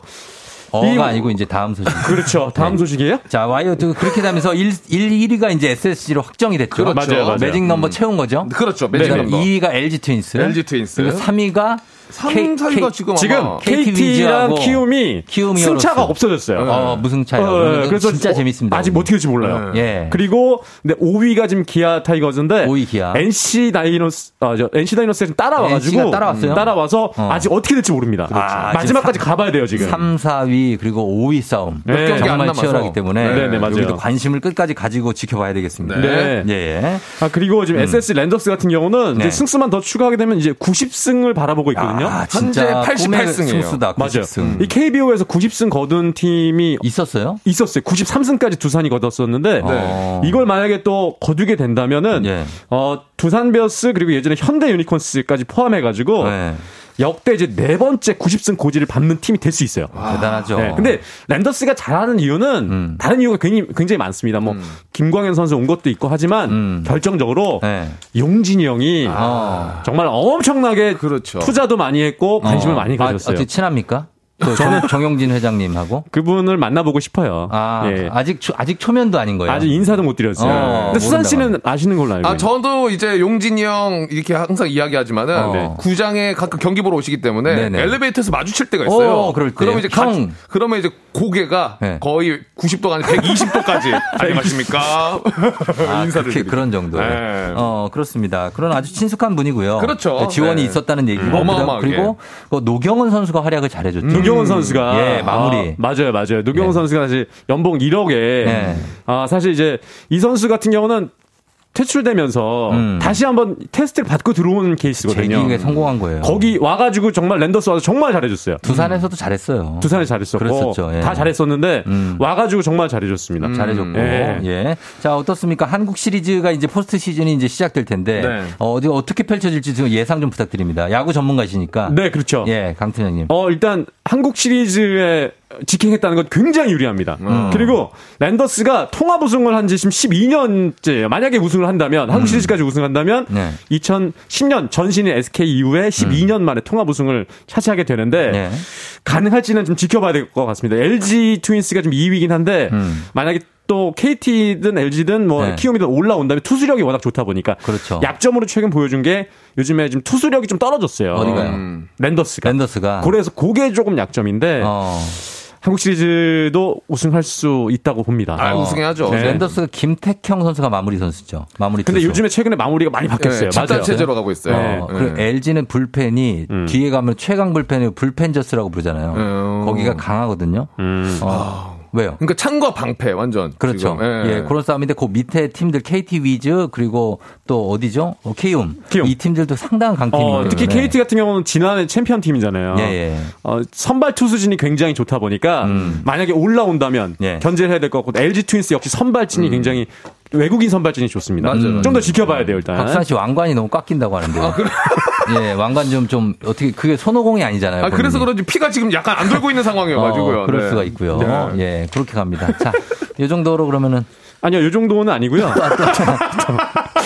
어가 이- 아니고 이제 다음 소식. *laughs* 그렇죠 다음 네. 소식이에요 자, wire to 그렇게 되면서 1, 1, 1위가 이제 SSG로 확정이 됐죠. 그렇죠. 맞아요, 맞아요. 매직 넘버 채운 거죠. 그렇죠. 네. 매직 넘버. 2위가 LG 트윈스. LG 트윈스. 그리고 3위가 3, 4위가 지금 지금 KT KT랑 위즈하고 키움이 키움 승차가. 없어졌어요. 어, 무슨 차이요? 어, 그래서 진짜 어, 재밌습니다. 아직 뭐 어떻게 될지 몰라요. 예. 그리고 근데 5위가 지금 기아 타이거즈인데 5위 기아. NC 다이노스 아, 저 NC 다이노스에 좀 따라와 가지고 NC 가 따라왔어요? 따라와서 어. 아직 어떻게 될지 모릅니다. 아, 마지막까지 지금 가봐야 돼요 지금. 3, 4위 그리고 5위 싸움. 네. 경기 안 정말. 치열하기 때문에 네, 네, 맞아요. 여기도 관심을 끝까지 가지고 지켜봐야 되겠습니다. 네. 예, 예. 아 그리고 지금 SSG 랜더스 같은 경우는 네. 이제 승수만 더 추가하게 되면 이제 90승을 바라보고 있거든요. 아, 진짜 현재 꿈의 88승 이에요. 승수다. 맞아요. 90승. 이 KBO에서 90승 거둔 팀이 있었어요? 있었어요. 93승까지 두산이 거뒀었는데 네. 이걸 만약에 또 거두게 된다면은 예. 어 두산 베어스 그리고 예전에 현대 유니콘스까지 포함해 가지고 네. 역대 이제 네 번째 90승 고지를 밟는 팀이 될 수 있어요. 대단하죠. 네, 근데 랜더스가 잘하는 이유는 음. 다른 이유가 굉장히, 굉장히 많습니다. 뭐 김광현 선수 온 것도 있고 하지만 음. 결정적으로 네. 용진이 형이 어. 정말 엄청나게 그렇죠. 투자도 많이 했고 관심을 어. 많이 아, 가졌어요. 어떻게 친합니까? 그 정, 정용진 회장님하고? 그분을 만나보고 싶어요. 아, 예. 아직, 초, 아직 초면도 아닌 거예요. 아직 인사도 못 드렸어요. 어, 근데 수환 씨는 아시는 걸로 알고 아. 저도 이제 용진이 형 이렇게 항상 이야기하지만은 어. 네. 구장에 가끔 경기 보러 오시기 때문에 네네. 엘리베이터에서 마주칠 때가 있어요. 어, 그럴 때. 그러면 이제 가, 형. 그러면 이제 고개가 네. 거의 90도가 아니라 120도까지 안녕하십니까? 아, 인사를 그렇게, 드리고. 그런 정도. 네. 어, 그렇습니다. 그런 아주 친숙한 분이고요. 그렇죠. 지원이 네. 있었다는 얘기고. 음, 어마어마하게. 그리고 그 노경은 선수가 활약을 잘해 줬죠. 노경원 선수가 예, 마무리. 아, 맞아요, 맞아요. 노경원 네. 선수가 사실 연봉 1억에 네. 아 사실 이제 이 선수 같은 경우는 퇴출되면서 음. 다시 한번 테스트를 받고 들어오는 케이스거든요. 재기에 성공한 거예요. 거기 와가지고 정말 랜더스 와서 정말 잘해줬어요. 두산에서도 잘했어요. 두산에 잘했었고 그랬었죠, 예. 다 잘했었는데 음. 와가지고 정말 잘해줬습니다. 잘해줬고. 예. 예. 자, 어떻습니까? 한국 시리즈가 이제 포스트 시즌이 이제 시작될 텐데. 네. 어, 어떻게 펼쳐질지 지금 예상 좀 부탁드립니다. 야구 전문가시니까. 네, 그렇죠. 예, 강팀장님. 어, 일단 한국 시리즈에 직행했다는 건 굉장히 유리합니다. 음. 그리고 랜더스가 통합 우승을 한 지 지금 12년째예요. 만약에 우승을 한다면 한국 시리즈까지 우승한다면 네. 2010년 전신인 SK 이후에 12년 만에 통합 우승을 차지하게 되는데 음. 네. 가능할지는 좀 지켜봐야 될 것 같습니다. LG 트윈스가 좀 2위긴 한데 음. 만약에 또 KT든 LG든 뭐 네. 키움이든 올라온다면 투수력이 워낙 좋다 보니까 그렇죠. 약점으로 최근 보여준 게 요즘에 좀 투수력이 좀 떨어졌어요. 어디가요? 음. 랜더스가. 랜더스가. 그래서 그게 조금 약점인데 어. 한국 시리즈도 우승할 수 있다고 봅니다. 아, 우승해야죠. 네. 랜더스가 김택형 선수가 마무리 선수죠. 마무리 근데 투수. 요즘에 최근에 마무리가 많이 바뀌었어요. 네, 맞아요. 체제로 가고 있어요. 어, 네. 그리고 LG는 불펜이 음. 뒤에 가면 최강 불펜이 불펜저스라고 부르잖아요. 음. 거기가 강하거든요. 음. 어, 왜요? 그러니까 창과 방패 완전. 그렇죠. 예. 예, 그런 싸움인데 그 밑에 팀들 KT 위즈 그리고 또 어디죠? 어, 키움. 키움. 이 팀들도 상당한 강팀이에요. 어, 특히 KT 같은 경우는 지난해 챔피언 팀이잖아요. 예, 예. 어, 선발 투수진이 굉장히 좋다 보니까 음. 만약에 올라온다면 예. 견제를 해야 될 것 같고 LG 트윈스 역시 선발진이 굉장히 외국인 선발진이 좋습니다. 맞아요, 맞아요. 좀더 지켜봐야 돼요 일단. 박산 씨 왕관이 너무 꽉 낀다고 하는데. 요 예, 왕관 좀, 좀, 어떻게, 그게 손오공이 아니잖아요. 아, 그래서. 그런지 피가 지금 약간 안 돌고 있는 상황이어가지고요. 어, 그럴 네. 수가 있고요. 네. 예, 그렇게 갑니다. 자, 이 정도로 그러면은 아니요, 이 정도는 아니고요.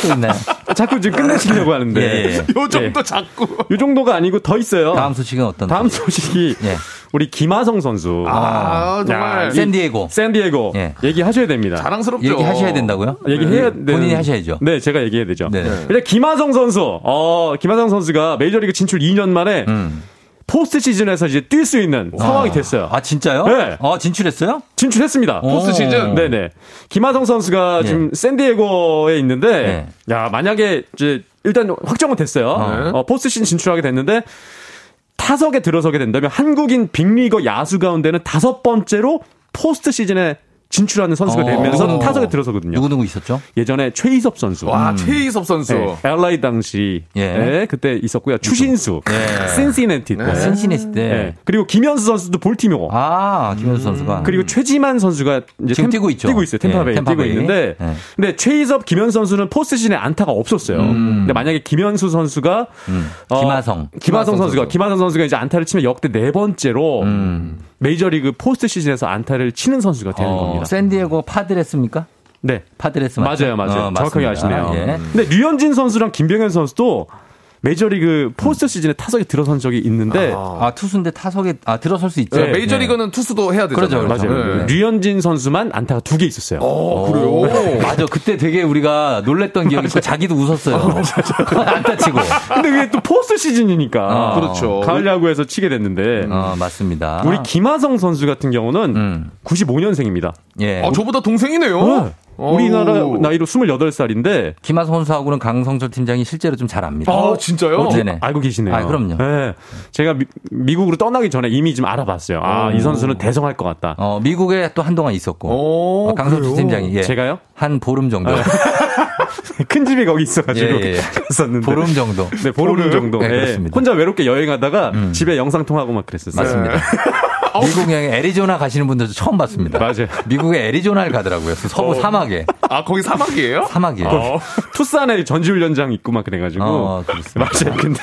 또 있나요? 자꾸 지금 끝내시려고 하는데. 예, 예. 요 정도 자꾸. 요 정도가 아니고 더 있어요. 다음 소식은 어떤? 다음 소식이 예. 우리 김하성 선수. 아, 정말. 야, 이 샌디에고. 샌디에고. 예. 얘기하셔야 됩니다. 자랑스럽죠. 얘기하셔야 된다고요? 얘기해야 네. 돼. 본인이 하셔야죠. 네, 제가 얘기해야 되죠. 네. 일단 김하성 선수. 어, 김하성 선수가 메이저리그 진출 2년 만에 음. 포스트 시즌에서 이제 뛸 수 있는 상황이 됐어요. 아 진짜요? 네. 아 진출했어요? 진출했습니다. 포스트 시즌? 네네. 김하성 선수가 예. 지금 샌디에고에 있는데, 야, 만약에 이제 일단 확정은 됐어요. 어, 포스트 시즌 진출하게 됐는데, 타석에 들어서게 된다면 한국인 빅리거 야수 가운데는 다섯 번째로 포스트 시즌에 진출하는 선수가 어. 되면서 누구, 타석에 들어서거든요. 누구 누구 있었죠? 예전에 최희섭 선수. 와, 최희섭 선수. 네, LA 당시 예. 네, 그때 있었고요. 추신수, 예. 신시내티 때. 네. 신시내티 때. 네. 그리고 김현수 선수도 볼티모어. 아 김현수 선수가 그리고 최지만 선수가 이제 지금 탬- 뛰고 있죠. 뛰고 있어요. 탬파베이 예, 탬파베이. 뛰고 있는데. 예. 근데 최희섭, 김현수 선수는 포스트 시즌에 안타가 없었어요. 근데 만약에 김현수 선수가 음. 어, 김하성. 김하성 선수가 선수. 김하성 선수가 이제 안타를 치면 역대 네 번째로 음. 메이저리그 포스트 시즌에서 안타를 치는 선수가 되는 어, 겁니다. 샌디에고 파드레스입니까? 네. 파드레스 맞죠? 맞아요, 맞아요. 어, 정확하게. 아시네요. 예. 근데 류현진 선수랑 김병현 선수도 메이저리그 포스트 시즌에 타석에 들어선 적이 있는데 아 투수인데 타석에 아 들어설 수 있죠. 네, 메이저리그는 투수도 해야 되잖아요. 그렇죠, 그렇죠. 맞아요. 네. 류현진 선수만 안타가 두 개 있었어요. 어, 그래요? *laughs* 맞아. 그때 되게 우리가 놀랬던 기억이 있고 자기도 웃었어요. 안타 치고. 근데 그게 또 포스트 시즌이니까. 아, 그렇죠. 가을 야구에서 치게 됐는데. 어, 맞습니다. 우리 김하성 선수 같은 경우는 음. 95년생입니다. 예. 아, 저보다 동생이네요. 어. 우리나라 오. 나이로 28살인데. 김하성 선수하고는 강성철 팀장이 실제로 좀 잘 압니다. 아, 진짜요? 어, 네네. 알고 계시네요. 아, 그럼요. 네. 제가 미, 국으로 떠나기 전에 이미 좀 알아봤어요. 아, 이 선수는 대성할 것 같다. 어, 미국에 또 한동안 있었고. 오, 어, 강성철 그래요? 팀장이. 예. 제가요? 한 보름 정도. *laughs* 큰 집이 거기 있어가지고 예, 예. 갔었는데. 보름 정도. 네, 보름, 보름? 정도. 네, 예. 혼자 외롭게 여행하다가 음. 집에 영상 통하고 막 그랬었어요. 맞습니다. 미국 여행 애리조나 가시는 분들도 처음 봤습니다. 맞아요. 미국에 애리조나를 가더라고요. 그 서부 어. 사막에. 아, 거기 사막이에요? 사막이에요. 어. 투싼에 전지훈련장 있고 막 그래가지고. 어, 그렇습니다. 맞아요. 근데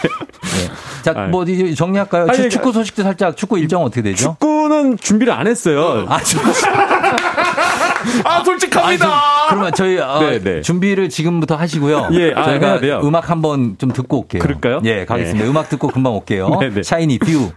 자, 아이. 뭐 어디 정리할까요? 아니, 축- 축구 소식도 살짝 축구 일정 어떻게 되죠? 축구는 준비를 안 했어요. 아, 저- *laughs* 아, 솔직합니다. 그러면 저희 어, 네, 네. 준비를 지금부터 하시고요. *laughs* 예, 아, 저희가. 음악 한번 좀 듣고 올게요. 그럴까요? 예, 가겠습니다. 네. 음악 듣고 금방 올게요. *laughs* 네, 네. 샤이니 View.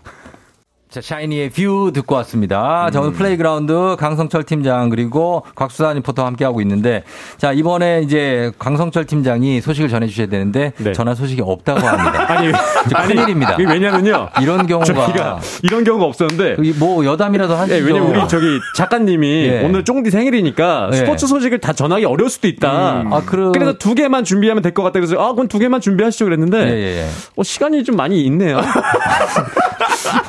자, 샤이니의 View 듣고 왔습니다. 자, 오늘 음. Playground 강성철 팀장 그리고 곽수산 리포터와 함께하고 있는데 자, 이번에 이제 강성철 팀장이 소식을 전해 주셔야 되는데 네. 전할 소식이 없다고 합니다. *laughs* 아니, 저 큰일입니다. 왜냐면요. 이런 경우가 이런 경우가 없었는데. 여기 뭐 여담이라도 하시죠. 예, 왜냐면 우리 저기 작가님이 예. 오늘 쫑디 생일이니까 예. 스포츠 소식을 다 전하기 어려울 수도 있다. 아, 그러- 그래서 두 개만 준비하면 될 것 같다. 그래서 아, 그럼 두 개만 준비하시죠 그랬는데 예, 예, 예. 어, 시간이 좀 많이 있네요. *laughs*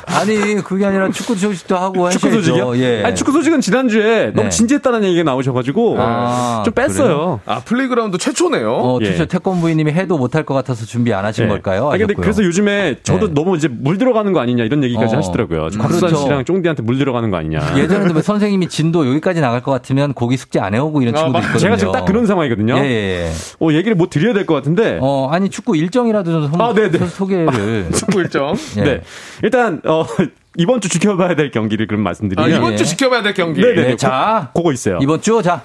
아니, 그게 아니라 축구 소식도 하고 축구. 소식이요? 예. 아니, 축구 소식은 지난주에 너무 네. 진지했다는 얘기가 나오셔가지고 아, 좀 뺐어요. 아, Playground 최초네요. 어, 예. 투 태권부인님이 해도 못할 것 같아서 준비 안 하신 예. 걸까요? 아니, 근데. 그래서 요즘에 저도 네. 너무 이제 물 들어가는 거 아니냐 이런 얘기까지 어. 하시더라고요. 음, 곽수산 그렇죠. 씨랑 쫑디한테 물 들어가는 거 아니냐. 예전에도 뭐 선생님이 진도 여기까지 나갈 것 같으면 고기 숙제 안 해오고 이런 아, 친구도 맞- 있거든요. 제가 지금 딱 그런 상황이거든요. 예, 예, 예. 어, 얘기를 뭐 드려야 될 것 같은데. 어, 아니 축구 일정이라도 좀 소, 아, 네네. 소개를. *laughs* 축구 일정. 예. 네. 일단, 어, *laughs* 이번 주 지켜봐야 될 경기를 그럼 아, 말씀드리면. 이번 예. 주 지켜봐야 될 경기. 네네. 네, 자, 그거 있어요. 이번 주 자.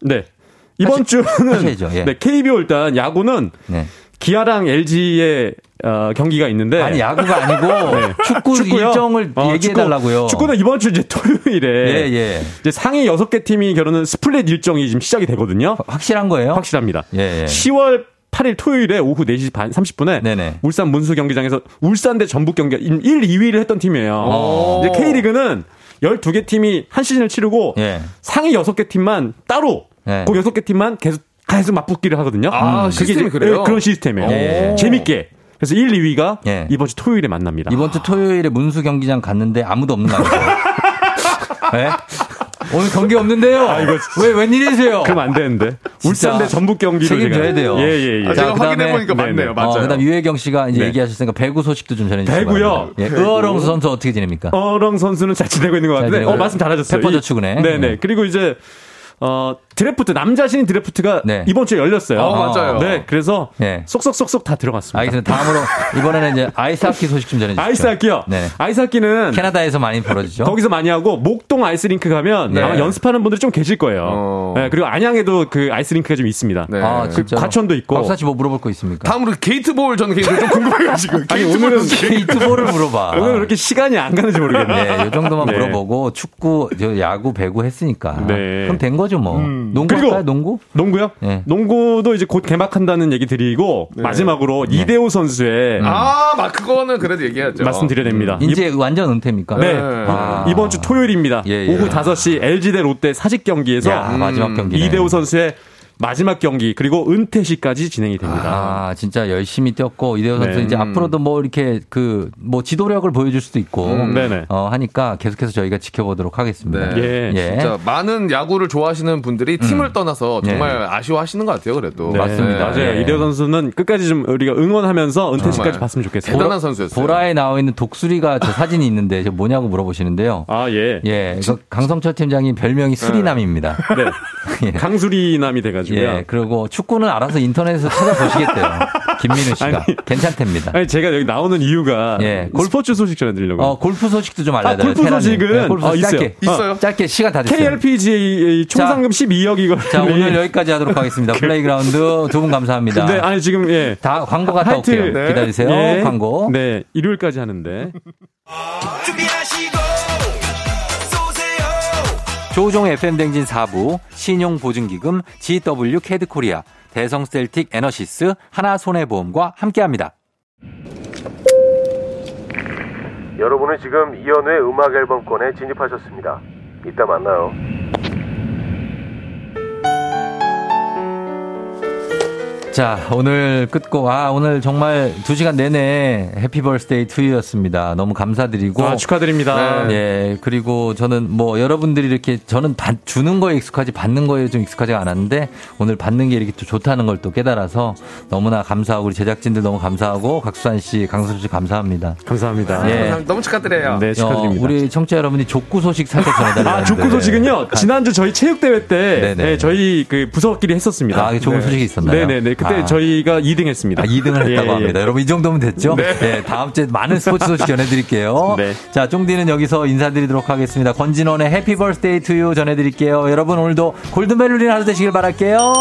네. 이번 하시- 주는 하셔야죠, 예. 네, KBO 일단 야구는 네. 기아랑 LG의 어, 경기가 있는데 아니 야구가 아니고 *laughs* 네. 축구 축구요? 일정을 어, 얘기해 축구- 달라고요. 축구 는 이번 주 이제 토요일에 예, 예. 이제 상위 6개 팀이 겨루는 스플릿 일정이 지금 시작이 되거든요. 확실한 거예요? 확실합니다. 예, 예. 10월 8일 토요일에 오후 4시 반 30분에 네네. 울산 문수 경기장에서 울산 대 전북 경기 1, 2위를 했던 팀이에요. 오. 이제 K리그는 12개 팀이 한 시즌을 치르고 예. 상위 6개 팀만 따로 예. 그 6개 팀만 계속 계속 맞붙기를 하거든요. 아, 시스템이 이제- 그래요? 예, 그런 시스템이에요. 예. 재밌게. 그래서 1, 2위가 예. 이번 주 토요일에 만납니다. 이번 주 토요일에 문수 경기장 갔는데 아무도 없는 거 아니에요? 네? *laughs* 오늘 경기 없는데요. 아, 이거 왜 웬일이세요? 그럼 안 되는데. 울산 대 전북 경기로 책임져야 제가- 돼요. 예, 예, 예. 아, 자, 제가 확인해 보니까 네네. 맞네요. 맞아요. 어, 그다음 유혜경 씨가 이제 네. 얘기하셨으니까 배구 소식도 좀 전해 주시죠. 배구요? 예. 의어롱 선수 어떻게 지냅니까? 어렁 선수는 잘 지내고 있는 것잘 같은데, 어, 말씀 잘하셨어요. 페퍼저축은행. 이- 네네. 네. 그리고 이제, 어, 드래프트 남자 신인 드래프트가 이번 주에 열렸어요. 어, 맞아요. 네, 그래서 네. 쏙쏙쏙쏙 다 들어갔습니다. 알겠습니다. 다음으로 *laughs* 이번에는 이제 아이스하키 소식 좀 전해주시죠. 아이스하키요. 네. 아이스하키는 캐나다에서 많이 벌어지죠. 거기서 많이 하고 목동 아이스링크 가면 네. 아마 연습하는 분들이 좀 계실 거예요. 네, 그리고 안양에도 그 아이스링크가 좀 있습니다. 아, 그? 과천도 있고. 박사 씨뭐 물어볼 거 있습니까? 다음으로 게이트볼 저는 개인적으로 좀 궁금해가지고. *laughs* 아니 게이트볼 오늘은 게이트볼을 물어봐. *laughs* 오늘 그렇게 시간이 안 가는지 모르겠네. 네, 이 정도만 네. 물어보고 축구, 저 야구, 배구 했으니까. 네. 그럼 된 거죠 뭐. 농구 그리고 할까요? 농구? 농구요? 네. 농구도 이제 곧 개막한다는 얘기 드리고 마지막으로 이대호 선수의 아, 막 그거는 그래도 얘기하죠. 말씀드려야 됩니다. 이제 완전 은퇴입니까? 네. 아. 이번 주 토요일입니다. 예, 예. 오후 5시 LG 대 롯데 사직 경기에서 야, 마지막 경기네. 이대호 선수의 마지막 경기 그리고 은퇴시까지 진행이 됩니다. 아, 진짜 열심히 뛰었고 이대호 선수 네. 이제 앞으로도 뭐 이렇게 그 뭐 지도력을 보여줄 수도 있고 음, 네네. 어 하니까 계속해서 저희가 지켜보도록 하겠습니다. 네. 예. 진짜 많은 야구를 좋아하시는 분들이 팀을 떠나서 정말 아쉬워하시는 것 같아요, 그래도. 네, 맞습니다. 맞아요. 예. 이대호 선수는 끝까지 좀 우리가 응원하면서 은퇴시까지. 봤으면 좋겠어요. 대단한 선수였어요. 보라에 나와 있는 독수리가 저 사진이 있는데 저 뭐냐고 물어보시는데요. 아, 예. 예, 이거 강성철 팀장님 별명이 수리남입니다. 네. *laughs* 강수리남이 돼가지고 요. 예, 그리고 축구는 알아서 인터넷에서 찾아보시겠대요. *laughs* 김민우 씨가. 아니. 괜찮답니다. 아니, 제가 여기 나오는 이유가 예, 골- 스포츠 소식 전해드리려고. 어, 골프 소식도 좀 아, 알려드려요. 골프 소식은 골프 어, 소식 있어요. 짧게. 있어요? 짧게 시간 다 됐어요. KLPGA 총 자. 상금 12억 이거. 자, 오늘 여기까지 하도록 하겠습니다. *laughs* Playground 두 분 감사합니다. 근데 아니 지금 예. 다 광고 갔다 하여튼, 올게요. 네. 기다리세요. 예. 광고. 네, 일요일까지 하는데. 조우종 FM 대행진 4부, 신용보증기금, ZW 캐드코리아, 대성셀틱 에너시스, 하나손해보험과 함께합니다. 여러분은 지금 이현우의 음악 앨범권에 진입하셨습니다. 이따 만나요. 자, 오늘 끝곡, 아, 오늘 정말 2시간 내내 Happy Birthday To You였습니다. 너무 감사드리고. 아, 축하드립니다. 예, 그리고 저는 뭐 여러분들이 이렇게 저는 받, 주는 거에 익숙하지 받는 거에 좀 익숙하지가 않았는데 오늘 받는 게 이렇게 또 좋다는 걸 또 깨달아서 너무나 감사하고 우리 제작진들 너무 감사하고 곽수산 씨, 강섭 씨 감사합니다. 감사합니다. 예. 아, 너무 축하드려요. 네, 축하드립니다. 어, 우리 청취자 여러분이 족구 소식 살짝 전해달라고. 아, 족구 소식은요. 지난주 저희 체육대회 때. 네, 저희 그 부서끼리 했었습니다. 아, 좋은 네. 소식이 있었나요? 네네네. 그때 아. 저희가 2등 했습니다. 아, 2등을 했다고 예, 예. 합니다. 여러분, 이 정도면 됐죠? 네. 다음 주에 많은 스포츠 소식 전해드릴게요. 네. 자, 쫑디는 여기서 인사드리도록 하겠습니다. 권진원의 Happy Birthday To You 전해드릴게요. 여러분, 오늘도 골든벨 울리는 하루 되시길 바랄게요.